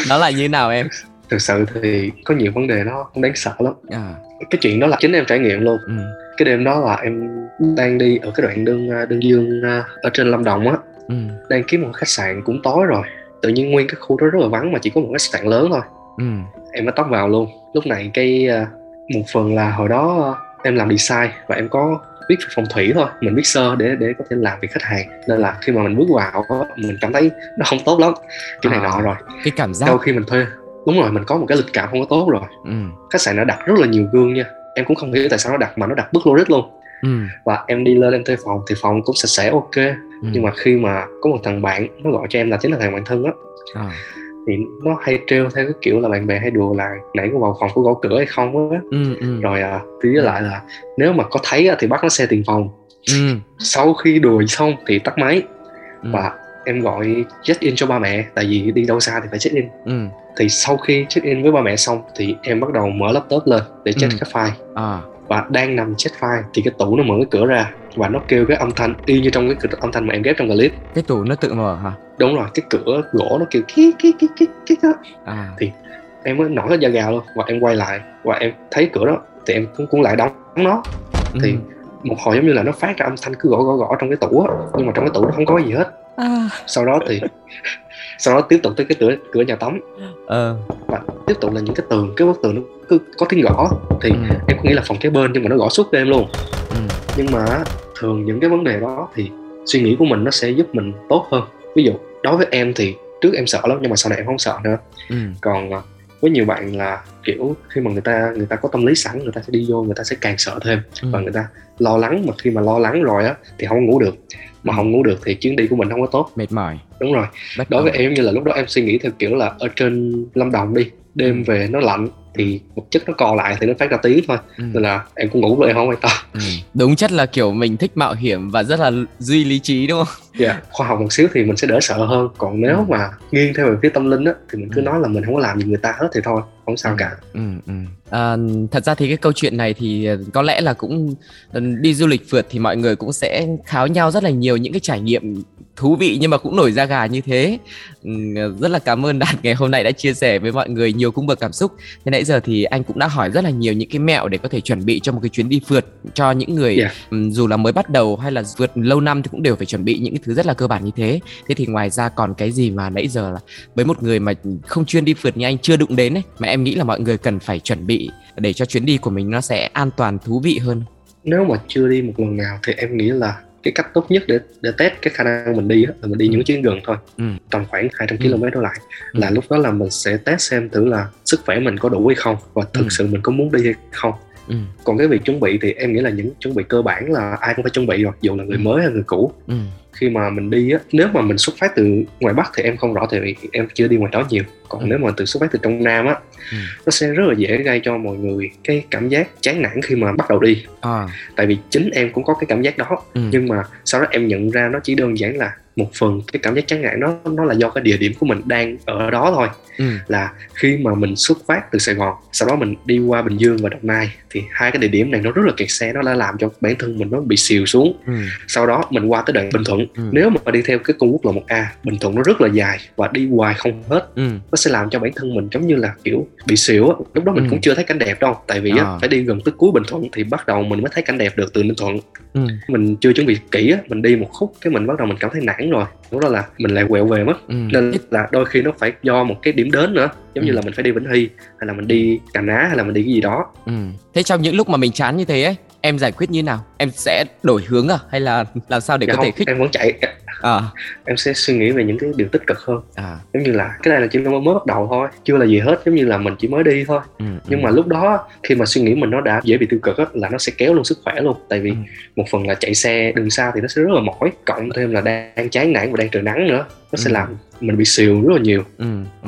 Nó là như nào em? thực sự thì có nhiều vấn đề nó cũng đáng sợ lắm À, cái chuyện đó là chính em trải nghiệm luôn ừ. cái đêm đó là em đang đi ở cái đoạn đường à, đường dương à, ở trên lâm đồng á ừ đang kiếm một khách sạn cũng tối rồi tự nhiên nguyên cái khu đó rất là vắng mà chỉ có một khách sạn lớn thôi. Ừ. Em mới tóc vào luôn. Lúc này cái ờ, một phần là hồi đó ờ, em làm design và em có biết về phong thủy thôi. Mình biết sơ để để có thể làm việc khách hàng. Nên là khi mà mình bước vào mình cảm thấy nó không tốt lắm. Kiểu này À. nọ rồi. cái cảm giác. Sau khi mình thuê đúng rồi mình có một cái lịch cảm không có tốt rồi. Ừ. Khách sạn đã đặt rất là nhiều gương nha. Em cũng không hiểu tại sao nó đặt mà nó đặt bức logic luôn ừ. Và em đi lên em thuê phòng thì phòng cũng sạch sẽ ok. Ừ. nhưng mà khi mà có một thằng bạn nó gọi cho em là chính là thằng bạn thân á. À. thì nó hay trêu theo cái kiểu là bạn bè hay đùa là nãy có vào phòng có gõ cửa hay không á. Ừ ừ. Rồi à thì với lại là nếu mà có thấy thì bắt nó xe tiền phòng. Ừ. Sau khi đùa xong thì tắt máy. Ừ. Và em gọi check in cho ba mẹ tại vì đi đâu xa thì phải check in. Ừ. Thì sau khi check in với ba mẹ xong thì em bắt đầu mở laptop lên để check Ừ. các file. À và đang nằm check file thì cái tủ nó mở cái cửa ra và nó kêu cái âm thanh y như trong cái âm thanh mà em ghép trong clip cái tủ nó tự mở hả đúng rồi cái cửa gỗ nó kêu kí kí kí kí kí đó. à em mới nổi hết da gà luôn và em quay lại và em thấy cửa đó thì em cũng cũng lại đóng nó thì ừ. một hồi giống như là nó phát ra âm thanh cứ gõ gõ gõ trong cái tủ á nhưng mà trong cái tủ nó không có gì hết à. sau đó thì sau đó tiếp tục tới cái cửa cửa nhà tắm ờ và tiếp tục là những cái tường cái bức tường nó cứ có tiếng gõ thì ừ. em có nghĩ là phòng kế bên nhưng mà nó gõ suốt đêm luôn ừ. nhưng mà thường những cái vấn đề đó thì suy nghĩ của mình nó sẽ giúp mình tốt hơn ví dụ đối với em thì trước em sợ lắm nhưng mà sau này em không sợ nữa ừ. còn à, với nhiều bạn là kiểu khi mà người ta người ta có tâm lý sẵn người ta sẽ đi vô người ta sẽ càng sợ thêm ừ. và người ta lo lắng mà khi mà lo lắng rồi á thì không ngủ được mà Ừ. không ngủ được thì chuyến đi của mình không có tốt mệt mỏi đúng rồi bất đối với em như là lúc đó em suy nghĩ theo kiểu là ở trên lâm đồng đi đêm về nó lạnh thì một chất nó co lại thì nó phát ra tiếng thôi ừ. nên là em cũng ngủ em không quan tâm ừ. đúng chất là kiểu mình thích mạo hiểm và rất là duy lý trí đúng không yeah. khoa học một xíu thì mình sẽ đỡ sợ hơn còn nếu Ừ. mà nghiêng theo về phía tâm linh á thì mình cứ Ừ. nói là mình không có làm gì người ta hết thì thôi không sao Ừ. cả Ừ, ừ. À, thật ra thì cái câu chuyện này thì có lẽ là cũng ờ, đi du lịch phượt thì mọi người cũng sẽ kháo nhau rất là nhiều những cái trải nghiệm thú vị nhưng mà cũng nổi da gà như thế. Ừ, rất là cảm ơn đạt ngày hôm nay đã chia sẻ với mọi người nhiều cung bậc cảm xúc. Thế nãy giờ thì anh cũng đã hỏi rất là nhiều những cái mẹo để có thể chuẩn bị cho một cái chuyến đi phượt cho những người Yeah. ừm, dù là mới bắt đầu hay là vượt lâu năm thì cũng đều phải chuẩn bị những cái thứ rất là cơ bản như thế. Thế thì ngoài ra còn cái gì mà nãy giờ là với một người mà không chuyên đi phượt như anh chưa đụng đến ấy mà em nghĩ là mọi người cần phải chuẩn bị để cho chuyến đi của mình nó sẽ an toàn thú vị hơn nếu mà chưa đi một lần nào thì em nghĩ là cái cách tốt nhất để để test cái khả năng mình đi á, là mình đi Ừ. những chuyến gần thôi Ừ. tầm khoảng 200 Ừ. km đổ lại Ừ. là lúc đó là mình sẽ test xem thử là sức khỏe mình có đủ hay không và thực Ừ. sự mình có muốn đi hay không ừ, còn cái việc chuẩn bị thì em nghĩ là những chuẩn bị cơ bản là ai cũng phải chuẩn bị rồi dù là người Ừ. mới hay người cũ. Ừ, khi mà mình đi á nếu mà mình xuất phát từ ngoài bắc thì em không rõ vì em chưa đi ngoài đó nhiều. Còn Ừ. nếu mà từ xuất phát từ trong nam á Ừ. nó sẽ rất là dễ gây cho mọi người cái cảm giác chán nản khi mà bắt đầu đi. À, tại vì chính em cũng có cái cảm giác đó. Ừ, nhưng mà sau đó em nhận ra nó chỉ đơn giản là một phần cái cảm giác chán nản đó nó là do cái địa điểm của mình đang ở đó thôi. Ừ, là khi mà mình xuất phát từ Sài Gòn sau đó mình đi qua Bình Dương và Đồng Nai thì hai cái địa điểm này nó rất là kẹt xe nó đã làm cho bản thân mình nó bị xìu xuống. Ừ, sau đó mình qua tới đoạn Bình Thuận. Ừ. nếu mà đi theo cái cung quốc lộ 1A Bình Thuận nó rất là dài và đi hoài không hết. Ừ, nó sẽ làm cho bản thân mình giống như là kiểu bị xỉu á. Lúc đó mình Ừ. cũng chưa thấy cảnh đẹp đâu. Tại vì á, À. phải đi gần tới cuối Bình Thuận thì bắt đầu mình mới thấy cảnh đẹp được từ Ninh Thuận. Ừ, mình chưa chuẩn bị kỹ á mình đi một khúc cái mình bắt đầu mình cảm thấy nản rồi lúc đó là mình lại quẹo về mất ừ. nên là đôi khi nó phải do một cái điểm đến nữa giống như Ừ. là mình phải đi Vĩnh Hy hay là mình đi Cà Ná hay là mình đi cái gì đó Ừ. Thế trong những lúc mà mình chán như thế ấy, em giải quyết như nào? Em sẽ đổi hướng à? Hay là làm sao để Dạ có thể không, khích? em vẫn chạy. À, em sẽ suy nghĩ về những cái điều tích cực hơn. À, giống như là cái này là chỉ mới mới bắt đầu thôi chưa là gì hết giống như là mình chỉ mới đi thôi. Ừ, nhưng ừ, mà lúc đó khi mà suy nghĩ mình nó đã dễ bị tiêu cực á là nó sẽ kéo luôn sức khỏe luôn. Tại vì Ừ. một phần là chạy xe đường xa thì nó sẽ rất là mỏi cộng thêm là đang chán nản và đang trời nắng nữa. Nó sẽ Ừ. làm mình bị xìu rất là nhiều. Ừ,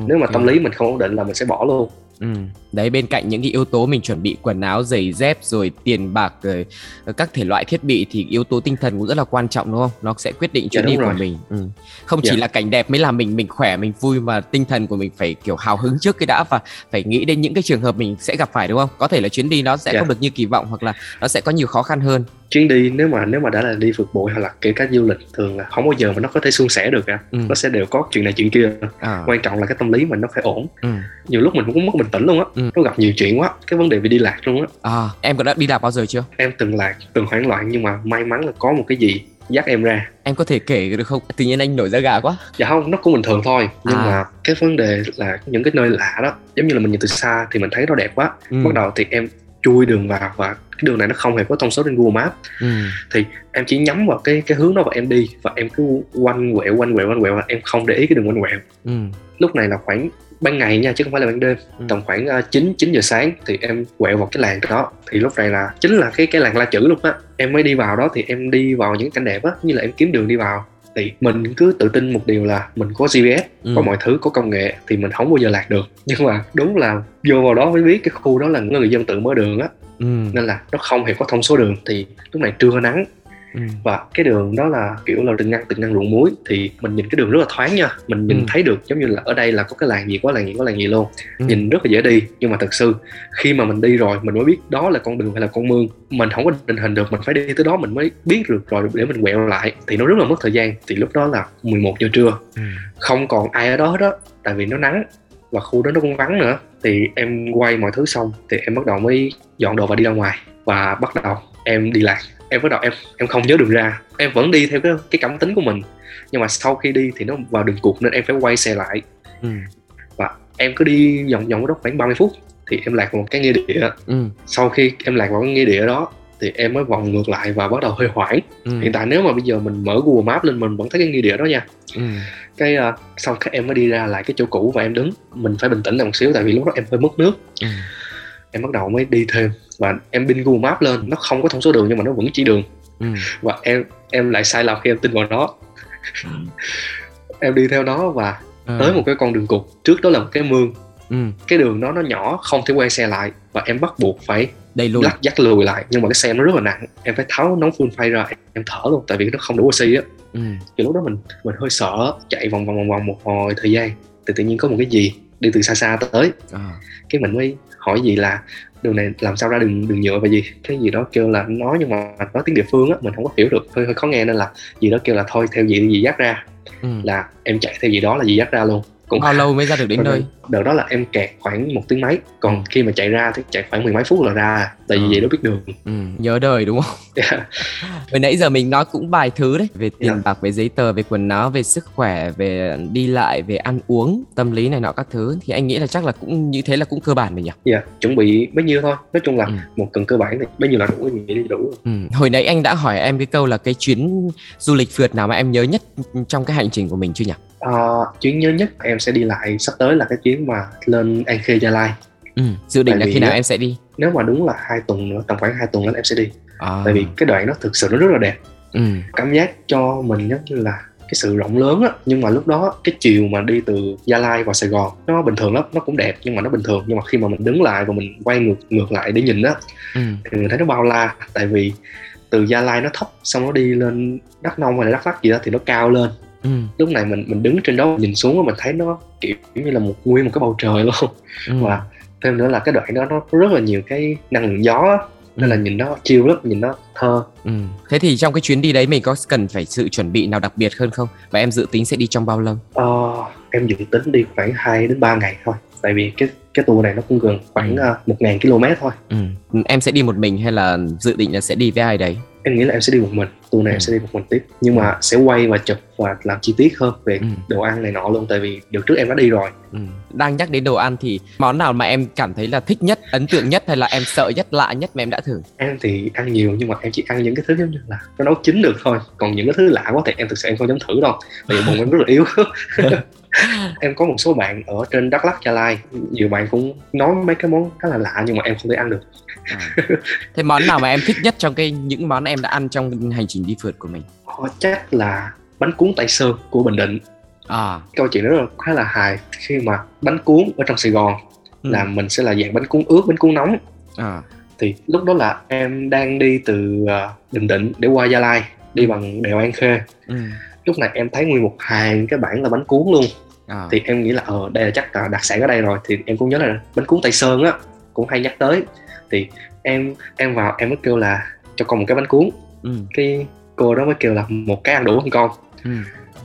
nếu mà tâm lý mình không ổn định là mình sẽ bỏ luôn. Ừ. Đấy bên cạnh những cái yếu tố mình chuẩn bị quần áo, giày dép rồi tiền bạc rồi ờ, các thể loại thiết bị thì yếu tố tinh thần cũng rất là quan trọng đúng không? Nó sẽ quyết định chuyến Dạ, đi đúng của rồi. mình. Ừ. Không chỉ Dạ. là cảnh đẹp mới làm mình mình khỏe, mình vui mà tinh thần của mình phải kiểu hào hứng trước cái đã và phải nghĩ đến những cái trường hợp mình sẽ gặp phải đúng không? Có thể là chuyến đi nó sẽ Dạ. không được như kỳ vọng hoặc là nó sẽ có nhiều khó khăn hơn. chuyến đi nếu mà nếu mà đã là đi vượt bội hay là kể cả du lịch thường là không bao giờ mà nó có thể suôn sẻ được cả Ừ. nó sẽ đều có chuyện này chuyện kia À. quan trọng là cái tâm lý mình nó phải ổn Ừ. nhiều lúc mình cũng mất bình tĩnh luôn á Ừ. nó gặp nhiều chuyện quá cái vấn đề về đi lạc luôn á À, em có đã đi lạc bao giờ chưa? em từng lạc từng hoảng loạn nhưng mà may mắn là có một cái gì dắt em ra em có thể kể được không tự nhiên anh nổi da gà quá dạ không nó cũng bình thường thôi nhưng À. mà cái vấn đề là những cái nơi lạ đó giống như là mình nhìn từ xa thì mình thấy nó đẹp quá ừ. bắt đầu thì em chui đường vào và cái đường này nó không hề có thông số trên Google Maps ừ. em chỉ nhắm vào cái cái hướng đó và em đi và em cứ quanh quẹo quanh quẹo quanh quẹo và em không để ý cái đường quanh quẹo Ừ. lúc này là khoảng ban ngày nha chứ không phải là ban đêm. Ừ. tầm khoảng uh, 9 9 giờ sáng thì em quẹo vào cái làng đó. Thì lúc này là chính là cái cái làng la chữ luôn á. Em mới đi vào đó thì em đi vào những cảnh đẹp á như là em kiếm đường đi vào. Thì mình cứ tự tin một điều là mình có GPS Ừ. có mọi thứ có công nghệ thì mình không bao giờ lạc được. Nhưng mà đúng là vô vào đó mới biết cái khu đó là người dân tự mở đường á. Ừ. nên là nó không hề có thông số đường. Thì lúc này trưa nắng Ừ. và cái đường đó là kiểu là từng ngăn từng ngăn ruộng muối. Thì mình nhìn cái đường rất là thoáng nha. Mình nhìn Ừ. thấy được giống như là ở đây là có cái làng gì có làng gì có làng gì luôn. Ừ. nhìn rất là dễ đi. Nhưng mà thật sự khi mà mình đi rồi mình mới biết đó là con đường hay là con mương. Mình không có định hình được. Mình phải đi tới đó mình mới biết được rồi để mình quẹo lại. Thì nó rất là mất thời gian. Thì lúc đó là 11 giờ trưa. Ừ. không còn ai ở đó hết á tại vì nó nắng và khu đó nó cũng vắng nữa. Thì em quay mọi thứ xong thì em bắt đầu mới dọn đồ và đi ra ngoài và bắt đầu em đi lạc em bắt đầu em em không nhớ đường ra em vẫn đi theo cái cái cảm tính của mình nhưng mà sau khi đi thì nó vào đường cụt nên em phải quay xe lại Ừ. em cứ đi vòng vòng đó khoảng 30 phút thì em lạc vào một cái nghĩa địa Ừ. sau khi em lạc vào cái nghĩa địa đó thì em mới vòng ngược lại và bắt đầu hơi hoảng Ừ. hiện tại nếu mà bây giờ mình mở Google Maps lên mình vẫn thấy cái nghĩa địa đó nha Ừ. cái uh, xong cái em mới đi ra lại cái chỗ cũ và em đứng mình phải bình tĩnh lại một xíu tại vì lúc đó em hơi mất nước Ừ. em bắt đầu mới đi thêm và em pin Google Maps lên. Nó không có thông số đường nhưng mà nó vẫn chỉ đường. Ừ. và em em lại sai lầm khi em tin vào nó. Em đi theo nó và Ờ. tới một cái con đường cụt. Trước đó là một cái mương. Ừ. cái đường đó nó nhỏ không thể quay xe lại và em bắt buộc phải đây luôn lắc dắt lùi lại. Nhưng mà cái xe nó rất là nặng. Em phải tháo nóng full phay ra em thở luôn tại vì nó không đủ oxy á. Ừ. thì lúc đó mình mình hơi sợ chạy vòng vòng vòng vòng một hồi thời gian. Thì tự nhiên có một cái gì đi từ xa xa tới. À. cái mình mới hỏi gì là đường này làm sao ra đường đường nhựa? Và gì cái gì đó kêu là nói nhưng mà nói tiếng địa phương á mình không có hiểu được hơi hơi khó nghe nên là gì đó kêu là thôi theo gì gì dắt ra. Ừ. là em chạy theo gì đó là gì dắt ra luôn cũng bao lâu mới ra được đến nơi đợt đó là em kẹt khoảng một tiếng mấy còn Ừ. khi mà chạy ra thì chạy khoảng mười mấy phút là ra tại vì Ờ. vậy đó biết đường ừ. nhớ đời đúng không Hồi nãy giờ mình nói cũng vài thứ đấy Về tiền Dạ. bạc, về giấy tờ, về quần áo, về sức khỏe, về đi lại, về ăn uống, tâm lý này nọ các thứ Thì anh nghĩ là chắc là cũng như thế là cũng cơ bản rồi nhỉ dạ chuẩn bị bấy nhiêu thôi nói chung là Ừ. một cần cơ bản thì bấy nhiêu là đủ cái gì đi đủ ừ. Hồi nãy anh đã hỏi em cái câu là cái chuyến du lịch phượt nào mà em nhớ nhất trong cái hành trình của mình chưa nhỉ? Ờ, chuyến nhớ nhất em sẽ đi lại sắp tới là cái chuyến mà lên An Khê Gia Lai Ừ. Dự định Tại là khi nào em sẽ đi? nếu mà đúng là hai tuần nữa tầm khoảng hai tuần nữa em sẽ đi À. tại vì cái đoạn đó thực sự nó rất là đẹp ừ. cảm giác cho mình giống như là cái sự rộng lớn á nhưng mà lúc đó cái chiều mà đi từ Gia Lai vào Sài Gòn nó bình thường lắm nó cũng đẹp nhưng mà nó bình thường nhưng mà khi mà mình đứng lại và mình quay ngược ngược lại để nhìn á Ừ. thì mình thấy nó bao la tại vì từ Gia Lai nó thấp xong nó đi lên Đắk Nông hay là Đắk Lắk gì đó thì nó cao lên Ừ. lúc này mình mình đứng trên đó nhìn xuống và mình thấy nó kiểu như là một nguyên một cái bầu trời luôn Ừ. và thêm nữa là cái đoạn đó nó có rất là nhiều cái năng lượng gió á, nên là nhìn nó chill lắm nhìn nó thơ Ừ. Thế thì trong cái chuyến đi đấy mình có cần phải sự chuẩn bị nào đặc biệt hơn không? Và em dự tính sẽ đi trong bao lâu? Ờ, em dự tính đi khoảng 2 đến 3 ngày thôi tại vì cái cái tour này nó cũng gần khoảng Ừ. uh, 1.000 km thôi Ừ. Em sẽ đi một mình hay là dự định là sẽ đi với ai đấy? Em nghĩ là em sẽ đi một mình tour này Ừ. em sẽ đi một mình tiếp nhưng mà sẽ quay và chụp và làm chi tiết hơn về Ừ. đồ ăn này nọ luôn tại vì đợt trước em đã đi rồi Ừ. Đang nhắc đến đồ ăn thì món nào mà em cảm thấy là thích nhất, ấn tượng nhất hay là em sợ nhất, lạ nhất mà em đã thử? em thì ăn nhiều nhưng mà em chỉ ăn những cái thứ giống như là nó nấu chín được thôi còn những cái thứ lạ quá thì em thực sự em không dám thử đâu tại vì bụng em rất là yếu em có một số bạn ở trên Đắk Lắk Gia Lai nhiều bạn cũng nói mấy cái món khá là lạ nhưng mà em không thể ăn được. À. Thế món nào mà em thích nhất trong cái những món em đã ăn trong hành trình đi phượt của mình? Ờ, chắc là bánh cuốn Tây Sơn của Bình Định. À, câu chuyện đó là khá là hài khi mà bánh cuốn ở trong Sài Gòn Ừ. là mình sẽ là dạng bánh cuốn ướt bánh cuốn nóng. À, thì lúc đó là em đang đi từ ờ, Bình Định để qua Gia Lai đi bằng đèo An Khê. Ừ, lúc này em thấy nguyên một hàng cái bảng là bánh cuốn luôn. À, thì em nghĩ là ờ đây là chắc là đặc sản ở đây rồi. Thì em cũng nhớ là bánh cuốn Tây Sơn á cũng hay nhắc tới. Thì em em vào em mới kêu là cho con một cái bánh cuốn. Ừ, cái cô đó mới kêu là một cái ăn đủ không con? Ừ,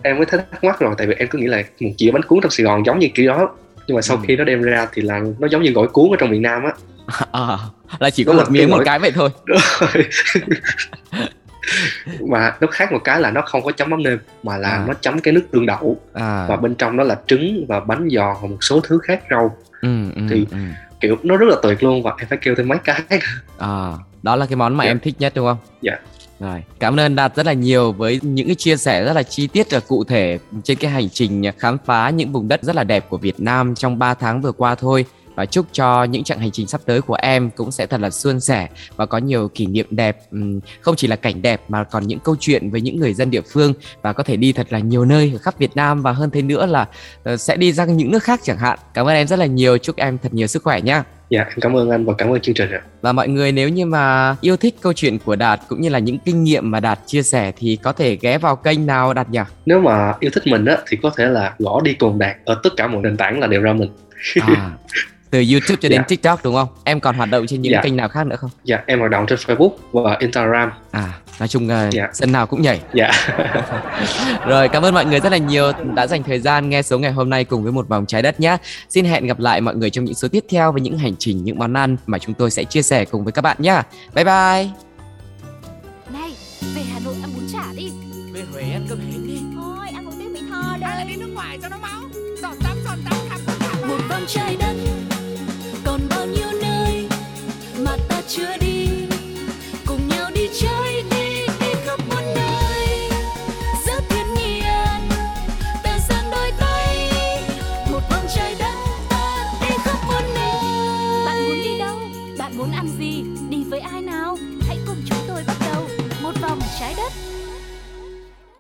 em mới thấy thắc mắc rồi tại vì em cứ nghĩ là một dĩa bánh cuốn trong Sài Gòn giống như kiểu đó. Nhưng mà sau Ừ. khi nó đem ra thì là nó giống như gỏi cuốn ở trong miền Nam á. À, là chỉ có Đó một miếng một cái vậy thôi. Mà nó khác một cái là nó không có chấm mắm nêm mà là À. nó chấm cái nước tương đậu à và bên trong đó là trứng và bánh giò và một số thứ khác rau ừ, ừ, thì- ừ. kiểu nó rất là tuyệt luôn và em phải kêu thêm mấy cái À, đó là cái món mà Dạ. em thích nhất đúng không? Dạ. Rồi, cảm ơn Đạt rất là nhiều với những cái chia sẻ rất là chi tiết và cụ thể trên cái hành trình khám phá những vùng đất rất là đẹp của Việt Nam trong 3 tháng vừa qua thôi. Và chúc cho những chặng hành trình sắp tới của em cũng sẽ thật là suôn sẻ và có nhiều kỷ niệm đẹp, không chỉ là cảnh đẹp mà còn những câu chuyện với những người dân địa phương và có thể đi thật là nhiều nơi ở khắp Việt Nam và hơn thế nữa là ờ, sẽ đi ra những nước khác chẳng hạn. Cảm ơn em rất là nhiều, chúc em thật nhiều sức khỏe nhá. dạ em cảm ơn anh và cảm ơn chương trình ạ Và mọi người nếu như mà yêu thích câu chuyện của Đạt cũng như là những kinh nghiệm mà Đạt chia sẻ thì có thể ghé vào kênh nào Đạt nhỉ? nếu mà yêu thích mình á thì có thể là gõ đi cùng đạt ở tất cả mọi nền tảng là đều ra mình À, từ YouTube cho đến Dạ. TikTok đúng không? Em còn hoạt động trên những Dạ. kênh nào khác nữa không? dạ em hoạt động trên facebook và instagram À, nói chung là Dạ. sân nào cũng nhảy. dạ Rồi, cảm ơn mọi người rất là nhiều đã dành thời gian nghe số ngày hôm nay cùng với một vòng trái đất nhé. Xin hẹn gặp lại mọi người trong những số tiếp theo với những hành trình, những món ăn mà chúng tôi sẽ chia sẻ cùng với các bạn nhé. Bye bye. Này, về Hà Nội ăn bún chả đi Về Huế ăn cơm hến đi Thôi, ăn một tiếng Mỹ Tho Hay là đi nước ngoài cho nó máu Giọt tắm giọt tắm khắp khắp khắp Một vòng trái đất chưa